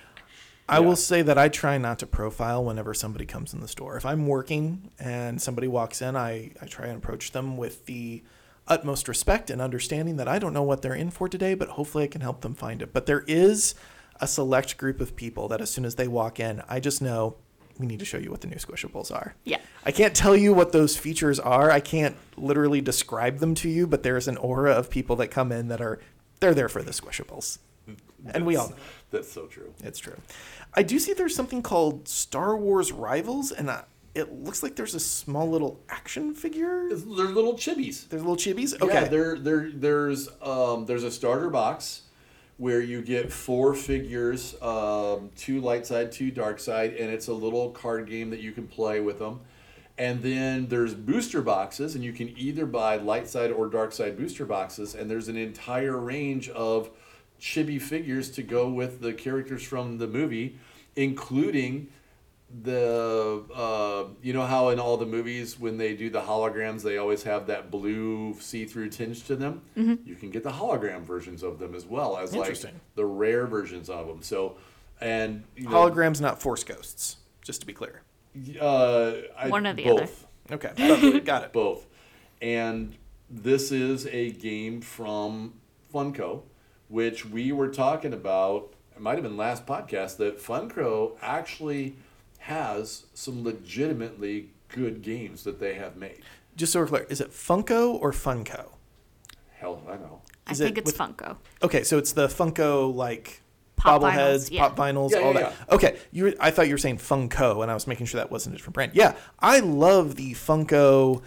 [SPEAKER 2] I
[SPEAKER 1] Yeah.
[SPEAKER 2] will say that I try not to profile whenever somebody comes in the store. If I'm working and somebody walks in, I, I try and approach them with the utmost respect and understanding that I don't know what they're in for today, but hopefully I can help them find it. But there is a select group of people that as soon as they walk in, I just know we need to show you what the new Squishables are.
[SPEAKER 3] Yeah.
[SPEAKER 2] I can't tell you what those features are. I can't literally describe them to you, but there's an aura of people that come in that are they're there for the Squishables. And we all know.
[SPEAKER 1] That's so true.
[SPEAKER 2] It's true. I do see there's something called Star Wars Rivals, and uh, it looks like there's a small little action figure.
[SPEAKER 1] They're little chibis.
[SPEAKER 2] There's little chibis. Okay.
[SPEAKER 1] Yeah, there, there, there's, um, there's a starter box where you get four figures, um, two light side, two dark side, and it's a little card game that you can play with them. And then there's booster boxes, and you can either buy light side or dark side booster boxes, and there's an entire range of chibi figures to go with the characters from the movie, including the uh, you know how in all the movies when they do the holograms they always have that blue see-through tinge to them? You can get the hologram versions of them as well as like the rare versions of them. So and you know,
[SPEAKER 2] Holograms, not Force Ghosts, just to be clear.
[SPEAKER 1] uh, I,
[SPEAKER 3] One or the
[SPEAKER 1] both,
[SPEAKER 2] Okay. Got it.
[SPEAKER 1] both. And this is a game from funko which we were talking about it might have been last podcast that funko actually has some legitimately good games that they have made
[SPEAKER 2] Just so we're clear, is it Funko or Funko?
[SPEAKER 1] hell i know
[SPEAKER 3] I think
[SPEAKER 2] it
[SPEAKER 3] it's
[SPEAKER 2] with-
[SPEAKER 3] Funko.
[SPEAKER 2] Okay, so it's the Funko like
[SPEAKER 3] Pop
[SPEAKER 2] bobbleheads,
[SPEAKER 3] vinyls, yeah.
[SPEAKER 2] pop vinyls,
[SPEAKER 1] Yeah,
[SPEAKER 2] all
[SPEAKER 1] yeah,
[SPEAKER 2] that. Okay, you. Were, I thought you were saying Funko, and I was making sure that wasn't a different brand. Yeah, I love the Funko.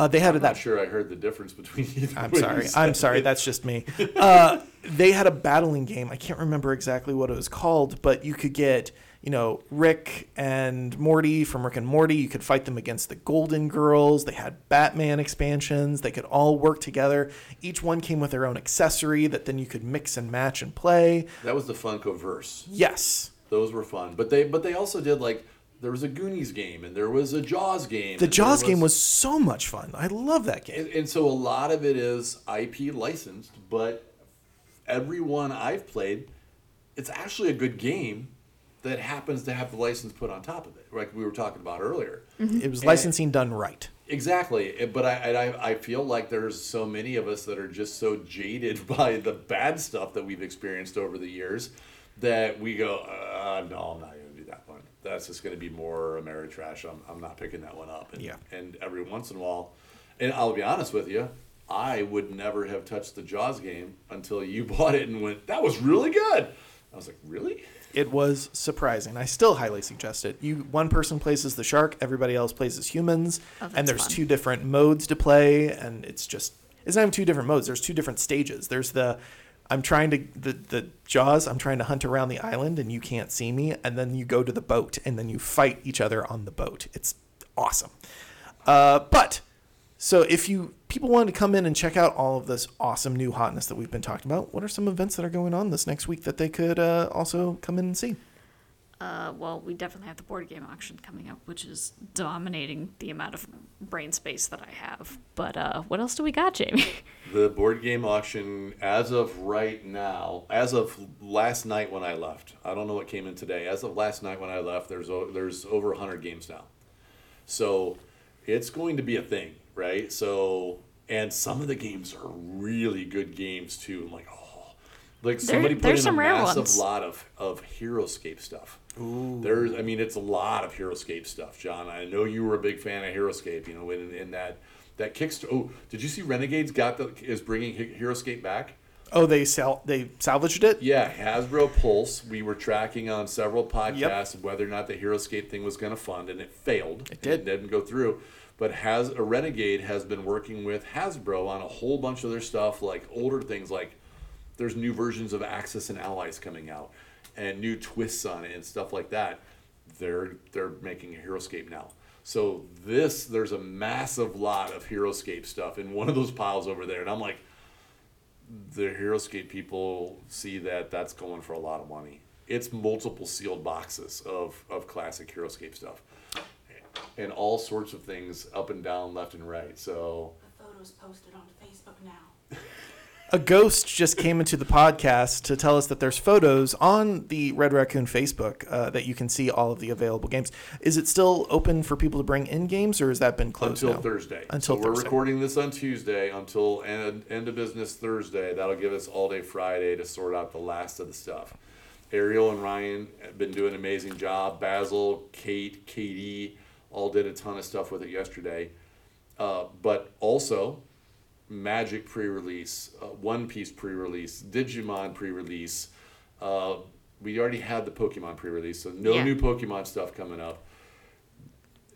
[SPEAKER 2] Uh, they had
[SPEAKER 1] i'm
[SPEAKER 2] that
[SPEAKER 1] not sure i heard the difference between either
[SPEAKER 2] I'm
[SPEAKER 1] you
[SPEAKER 2] sorry. I'm sorry. That's just me. Uh, they had a battling game. I can't remember exactly what it was called, but you could get, you know, Rick and Morty from Rick and Morty. You could fight them against the Golden Girls. They had Batman expansions. They could all work together. Each one came with their own accessory that then you could mix and match and play.
[SPEAKER 1] that was the Funkoverse
[SPEAKER 2] Yes.
[SPEAKER 1] those were fun but they but they also did like there was a goonies game and there was a jaws game
[SPEAKER 2] The
[SPEAKER 1] and
[SPEAKER 2] Jaws game was so much fun. I love that game.
[SPEAKER 1] And, and so a lot of it is IP licensed, but every one I've played, it's actually a good game that happens to have the license put on top of it, like we were talking about earlier.
[SPEAKER 2] It was licensing done right.
[SPEAKER 1] Exactly, but I, I I feel like there's so many of us that are just so jaded by the bad stuff that we've experienced over the years that we go, uh, no, I'm not going to do that one. That's just going to be more Ameritrash. I'm I'm not picking that one up. And,
[SPEAKER 2] Yeah.
[SPEAKER 1] And every once in a while, and I'll be honest with you, I would never have touched the Jaws game until you bought it and went, that was really good. I was like, really?
[SPEAKER 2] It was surprising. I still highly suggest it. You one person plays as the shark, everybody else plays as humans,
[SPEAKER 3] Oh,
[SPEAKER 2] and there's
[SPEAKER 3] fun.
[SPEAKER 2] two different modes to play, and it's just it's not even two different modes. There's two different stages. There's the I'm trying to the the jaws. I'm trying to hunt around the island, and you can't see me, and then you go to the boat, and then you fight each other on the boat. It's awesome. Uh, but so if you people wanted to come in and check out all of this awesome new hotness that we've been talking about, what are some events that are going on this next week that they could uh, also come in and see?
[SPEAKER 3] Uh, well, we definitely have the board game auction coming up, which is dominating the amount of brain space that I have. But uh, what else do we got, Jamie?
[SPEAKER 1] The board game auction, as of right now, as of last night when I left, I don't know what came in today. As of last night when I left, there's o- there's over hundred games now, so it's going to be a thing, right? So, and some of the games are really good games too. I'm like, like
[SPEAKER 3] There-
[SPEAKER 1] somebody put
[SPEAKER 3] there's
[SPEAKER 1] in
[SPEAKER 3] some
[SPEAKER 1] a
[SPEAKER 3] rare
[SPEAKER 1] massive
[SPEAKER 3] ones.
[SPEAKER 1] lot of of HeroScape stuff. There's, I mean, it's a lot of HeroScape stuff, John. I know you were a big fan of HeroScape. You know, in, in that that Kickstarter. Oh, did you see Renegades got the is bringing He- HeroScape back?
[SPEAKER 2] Oh, they sal- they salvaged it.
[SPEAKER 1] Yeah, Hasbro Pulse. We were tracking on several podcasts whether or not the HeroScape thing was going to fund, and it failed.
[SPEAKER 2] It did.
[SPEAKER 1] It didn't go through. But has a Renegade has been working with Hasbro on a whole bunch of their stuff, like older things, like there's new versions of Axis and Allies coming out, and new twists on it and stuff like that. They're they're making a HeroScape now. So this there's a massive lot of HeroScape stuff in one of those piles over there, and I'm like, the HeroScape people see that that's going for a lot of money. It's multiple sealed boxes of, of classic HeroScape stuff. And all sorts of things up and down, left and right. So
[SPEAKER 4] The photos posted on Facebook now.
[SPEAKER 2] A ghost just came into the podcast to tell us that there's photos on the Red Raccoon Facebook uh, that you can see all of the available games. Is it still open for people to bring in games, or has that been closed
[SPEAKER 1] until
[SPEAKER 2] now?
[SPEAKER 1] Thursday.
[SPEAKER 2] Until
[SPEAKER 1] so we're recording this on Tuesday until end, end of business Thursday. That'll give us all day Friday to sort out the last of the stuff. Ariel and Rian have been doing an amazing job. Basil, Kate, Katie all did a ton of stuff with it yesterday. Uh, but also, Magic pre-release, uh, One Piece pre-release, Digimon pre-release. Uh, we already had the Pokemon pre-release, so no
[SPEAKER 3] Yeah.
[SPEAKER 1] new Pokemon stuff coming up.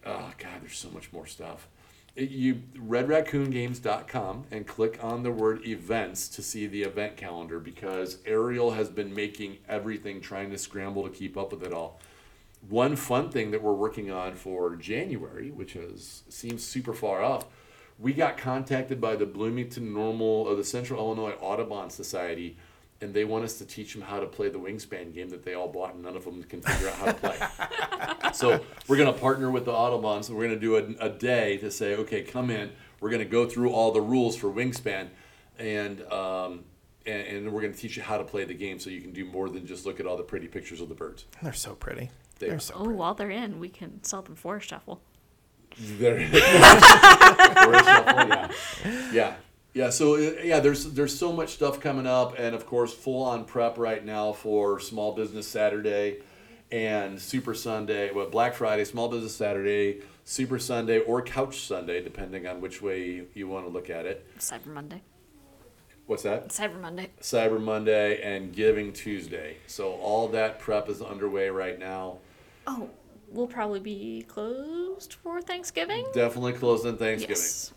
[SPEAKER 1] Oh God, there's so much more stuff. It, you redraccoongames.com and click on the word events to see the event calendar because Ariel has been making everything trying to scramble to keep up with it all. One fun thing that we're working on for January, which is seems super far off, we got contacted by the Bloomington Normal or the Central Illinois Audubon Society, and they want us to teach them how to play the Wingspan game that they all bought, and none of them can figure out how to play. so we're going to partner with the Audubon, and we're going to do a, a day to say, okay, come in. We're going to go through all the rules for Wingspan, and um, and, and we're going to teach you how to play the game, so you can do more than just look at all the pretty pictures of the birds.
[SPEAKER 2] They're so pretty.
[SPEAKER 1] They
[SPEAKER 2] They're
[SPEAKER 1] are.
[SPEAKER 2] so
[SPEAKER 3] Oh, while they're in, we can sell them Forest Shuffle.
[SPEAKER 1] There. Yeah. yeah, yeah. So uh, yeah, there's there's so much stuff coming up, and of course, full on prep right now for Small Business Saturday and Super Sunday. Well, Black Friday, Small Business Saturday, Super Sunday, or Couch Sunday, depending on which way you want to look at it.
[SPEAKER 3] Cyber Monday.
[SPEAKER 1] What's that?
[SPEAKER 3] Cyber Monday.
[SPEAKER 1] Cyber Monday and Giving Tuesday. So all that prep is underway right now.
[SPEAKER 3] Oh, we'll probably be closed for Thanksgiving.
[SPEAKER 1] Definitely closed on Thanksgiving.
[SPEAKER 3] Yes.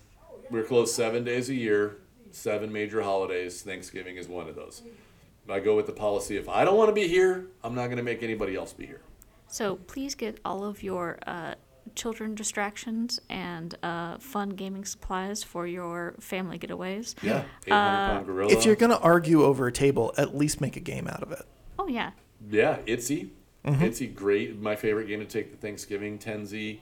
[SPEAKER 1] We're closed seven days a year, seven major holidays. Thanksgiving is one of those. I go with the policy if I don't want to be here, I'm not going to make anybody else be here.
[SPEAKER 3] So please get all of your uh, children distractions and uh, fun gaming supplies for your family getaways.
[SPEAKER 1] Yeah. 800 pound gorilla.
[SPEAKER 2] If you're going to argue over a table, at least make a game out of it.
[SPEAKER 3] Oh yeah.
[SPEAKER 1] yeah, Itsy.
[SPEAKER 2] Mm-hmm.
[SPEAKER 1] Itsy, great. My favorite game to take the Thanksgiving. Tenzi.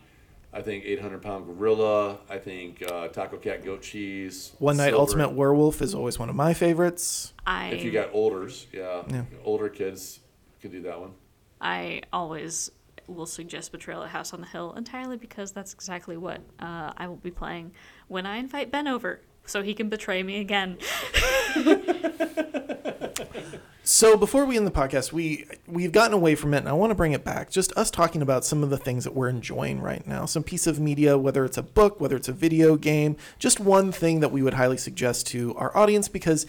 [SPEAKER 1] I think 800 pound gorilla. I think uh, Taco Cat goat cheese.
[SPEAKER 2] One Night
[SPEAKER 1] Silver.
[SPEAKER 2] Ultimate Werewolf is always one of my favorites.
[SPEAKER 3] I
[SPEAKER 1] If you got olders, yeah,
[SPEAKER 2] Yeah.
[SPEAKER 1] older kids could do that one.
[SPEAKER 3] I always will suggest Betrayal at House on the Hill entirely because that's exactly what uh, I will be playing when I invite Ben over, so he can betray me again.
[SPEAKER 2] So before we end the podcast, we we've gotten away from it, and I want to bring it back. Just us talking about some of the things that we're enjoying right now. Some piece of media, whether it's a book, whether it's a video game, just one thing that we would highly suggest to our audience because.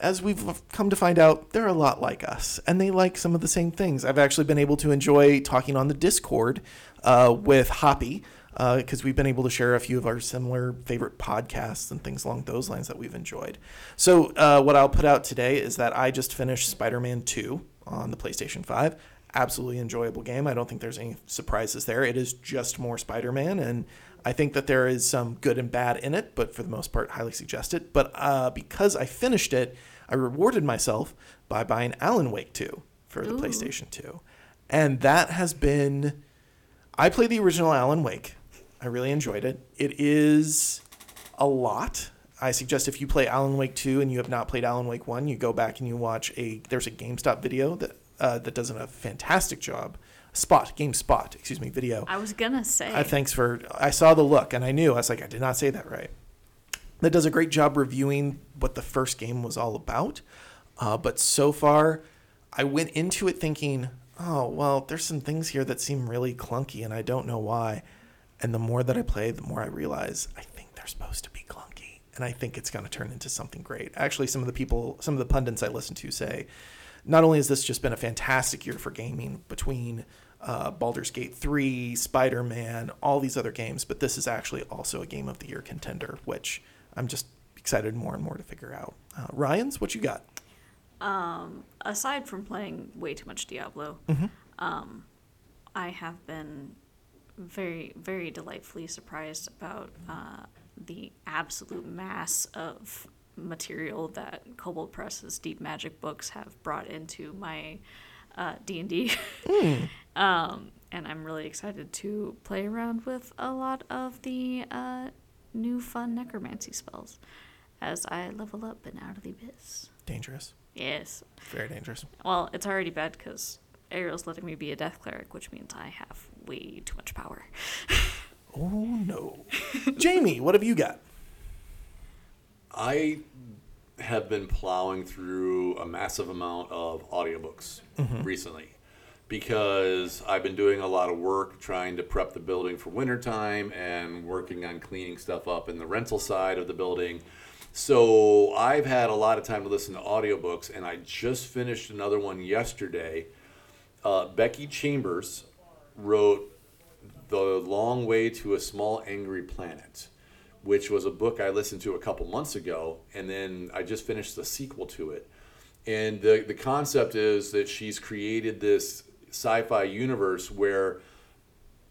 [SPEAKER 2] As we've come to find out, they're a lot like us, and they like some of the same things. I've actually been able to enjoy talking on the Discord uh, with Hoppy because we've been able to share a few of our similar favorite podcasts and things along those lines that we've enjoyed. So, uh, what I'll put out today is that I just finished Spider Man 2 on the PlayStation 5. Absolutely enjoyable game. I don't think there's any surprises there. It is just more Spider Man, and I think that there is some good and bad in it, but for the most part, highly suggest it. But uh, because I finished it, I rewarded myself by buying Alan Wake 2 for the
[SPEAKER 3] Ooh.
[SPEAKER 2] PlayStation 2. And that has been. I played the original Alan Wake. I really enjoyed it. It is a lot. I suggest if you play Alan Wake 2 and you have not played Alan Wake 1, you go back and you watch a there's a GameStop video that uh, that does a fantastic job. Spot, GameSpot, excuse me, video.
[SPEAKER 3] I was gonna say.
[SPEAKER 2] Uh, thanks for. I saw the look and I knew. I was like, I did not say that right. That does a great job reviewing what the first game was all about. Uh, but so far, I went into it thinking, oh, well, there's some things here that seem really clunky and I don't know why. And the more that I play, the more I realize I think they're supposed to be clunky. And I think it's going to turn into something great. Actually, some of the people, some of the pundits I listen to say, not only has this just been a fantastic year for gaming between uh, Baldur's Gate 3, Spider Man, all these other games, but this is actually also a Game of the Year contender, which I'm just excited more and more to figure out. Uh, Rian's, what you got?
[SPEAKER 3] um, aside from playing way too much Diablo,
[SPEAKER 2] Mm-hmm.
[SPEAKER 3] um, I have been very, very delightfully surprised about uh, the absolute mass of material that Kobold Press's Deep Magic books have brought into my uh, D&D. um, and I'm really excited to play around with a lot of the uh, new fun necromancy spells. as I level up and out of the abyss.
[SPEAKER 2] Dangerous.
[SPEAKER 3] Yes.
[SPEAKER 2] Very dangerous.
[SPEAKER 3] Well, it's already bad because Ariel's letting me be a death cleric, which means I have way too much power.
[SPEAKER 2] Oh no. Jamie, what have you got?
[SPEAKER 1] I have been plowing through a massive amount of audiobooks recently because I've been doing a lot of work trying to prep the building for wintertime and working on cleaning stuff up in the rental side of the building. So I've had a lot of time to listen to audiobooks, and I just finished another one yesterday. Uh, Becky Chambers wrote The Long Way to a Small Angry Planet which was a book I listened to a couple months ago, and then I just finished the sequel to it. And the the concept is that she's created this sci-fi universe where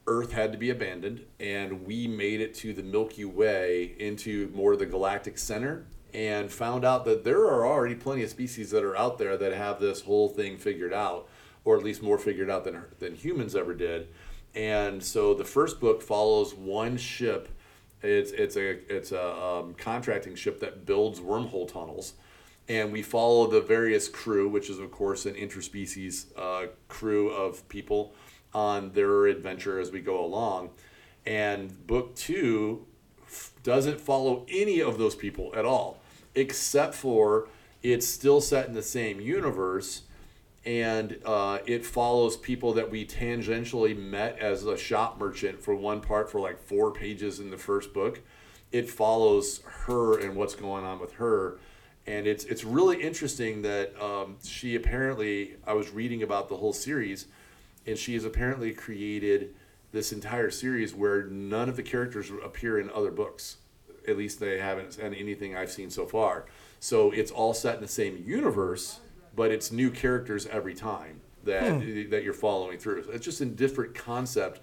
[SPEAKER 1] Earth had to be abandoned, and we made it to the Milky Way into more of the galactic center, and found out that there are already plenty of species that are out there that have this whole thing figured out, or at least more figured out than than humans ever did. And so the first book follows one ship. It's it's a it's a um, contracting ship that builds wormhole tunnels, and we follow the various crew, which is of course an interspecies uh, crew of people on their adventure as we go along. And book two f- doesn't follow any of those people at all, except for it's still set in the same universe and uh, it follows people that we tangentially met as a shop merchant for one part for like four pages in the first book. It follows her and what's going on with her, and it's it's really interesting that um, she apparently I was reading about the whole series, and she has apparently created this entire series where none of the characters appear in other books. At least they haven't in anything I've seen so far. So it's all set in the same universe but it's new characters every time that that you're following through. It's just a different concept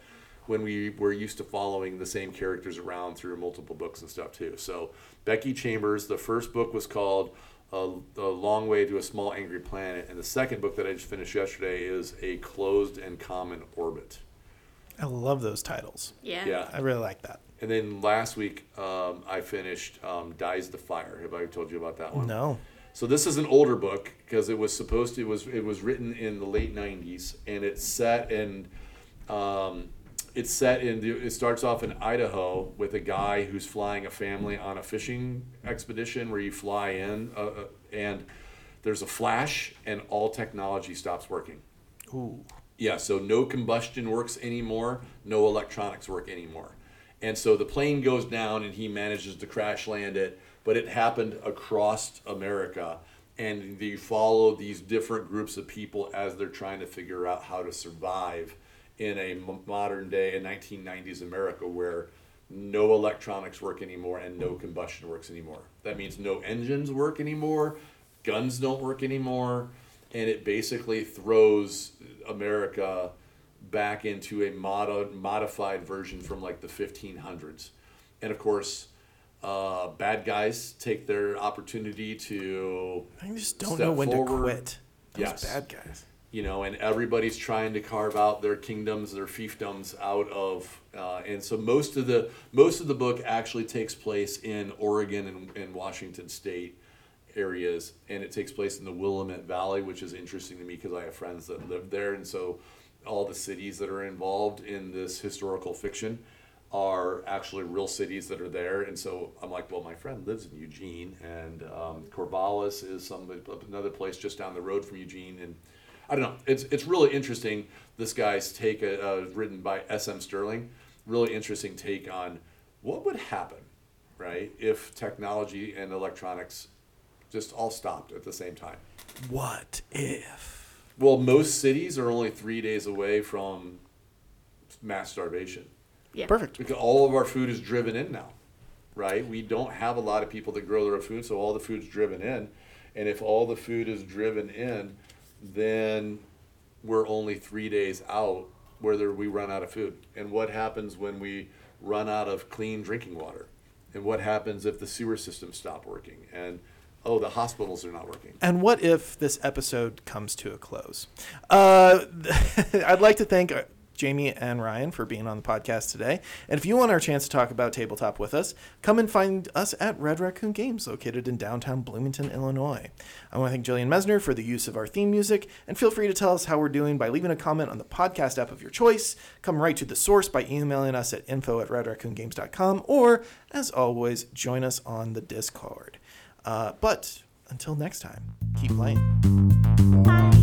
[SPEAKER 1] when we were used to following the same characters around through multiple books and stuff too. So Becky Chambers, the first book was called uh, "A Long Way to a Small Angry Planet," and the second book that I just finished yesterday is "A Closed and Common Orbit."
[SPEAKER 2] I love those titles.
[SPEAKER 3] Yeah.
[SPEAKER 1] Yeah.
[SPEAKER 2] I really like that.
[SPEAKER 1] And then last week um, I finished um, "Dies the Fire." Have I told you about that one?
[SPEAKER 2] No.
[SPEAKER 1] So this is an older book because it was supposed to it was it was written in the late '90s and it's set in um, it's set in the, it starts off in Idaho with a guy who's flying a family on a fishing expedition where you fly in uh, uh, and there's a flash and all technology stops working.
[SPEAKER 2] Ooh.
[SPEAKER 1] Yeah, so no combustion works anymore, no electronics work anymore. And so the plane goes down and he manages to crash land it, but it happened across America. And you follow these different groups of people as they're trying to figure out how to survive in a modern day, in 1990s America, where no electronics work anymore and no combustion works anymore. That means no engines work anymore, guns don't work anymore, and it basically throws America back into a mod- modified version from like the 1500s. And of course, uh, bad guys take their opportunity to,
[SPEAKER 2] I just don't
[SPEAKER 1] Step
[SPEAKER 2] know when
[SPEAKER 1] forward.
[SPEAKER 2] to quit. Those
[SPEAKER 1] Yes.
[SPEAKER 2] bad guys.
[SPEAKER 1] you know, and everybody's trying to carve out their kingdoms, their fiefdoms out of, uh, and so most of the most of the book actually takes place in Oregon and, and Washington State areas, and it takes place in the Willamette Valley, which is interesting to me because I have friends that live there, and so all the cities that are involved in this historical fiction are actually real cities that are there, and so I'm like, well, my friend lives in Eugene, and um, Corvallis is some another place just down the road from Eugene, and I don't know. It's it's really interesting. This guy's take, uh, uh, written by S.M. Stirling, really interesting take on what would happen, right, if technology and electronics just all stopped at the same time.
[SPEAKER 2] What if?
[SPEAKER 1] Well, most cities are only three days away from mass starvation.
[SPEAKER 3] Yeah.
[SPEAKER 2] Perfect.
[SPEAKER 1] Because all of our food is driven in now, right? We don't have a lot of people that grow their own food, so all the food's driven in. And if all the food is driven in, then we're only three days out whether we run out of food. And what happens when we run out of clean drinking water? And what happens if the sewer systems stop working? And oh, the hospitals are not working.
[SPEAKER 2] And what if this episode comes to a close? Uh, I'd like to thank Jamie and Rian for being on the podcast today. And if you want our chance to talk about tabletop with us, come and find us at Red Raccoon Games, located in downtown Bloomington, Illinois. I want to thank Jillian Mesner for the use of our theme music, and feel free to tell us how we're doing by leaving a comment on the podcast app of your choice. Come right to the source by emailing us at info at redraccoongames.com, or, as always, join us on the Discord. Uh, but until next time, keep playing.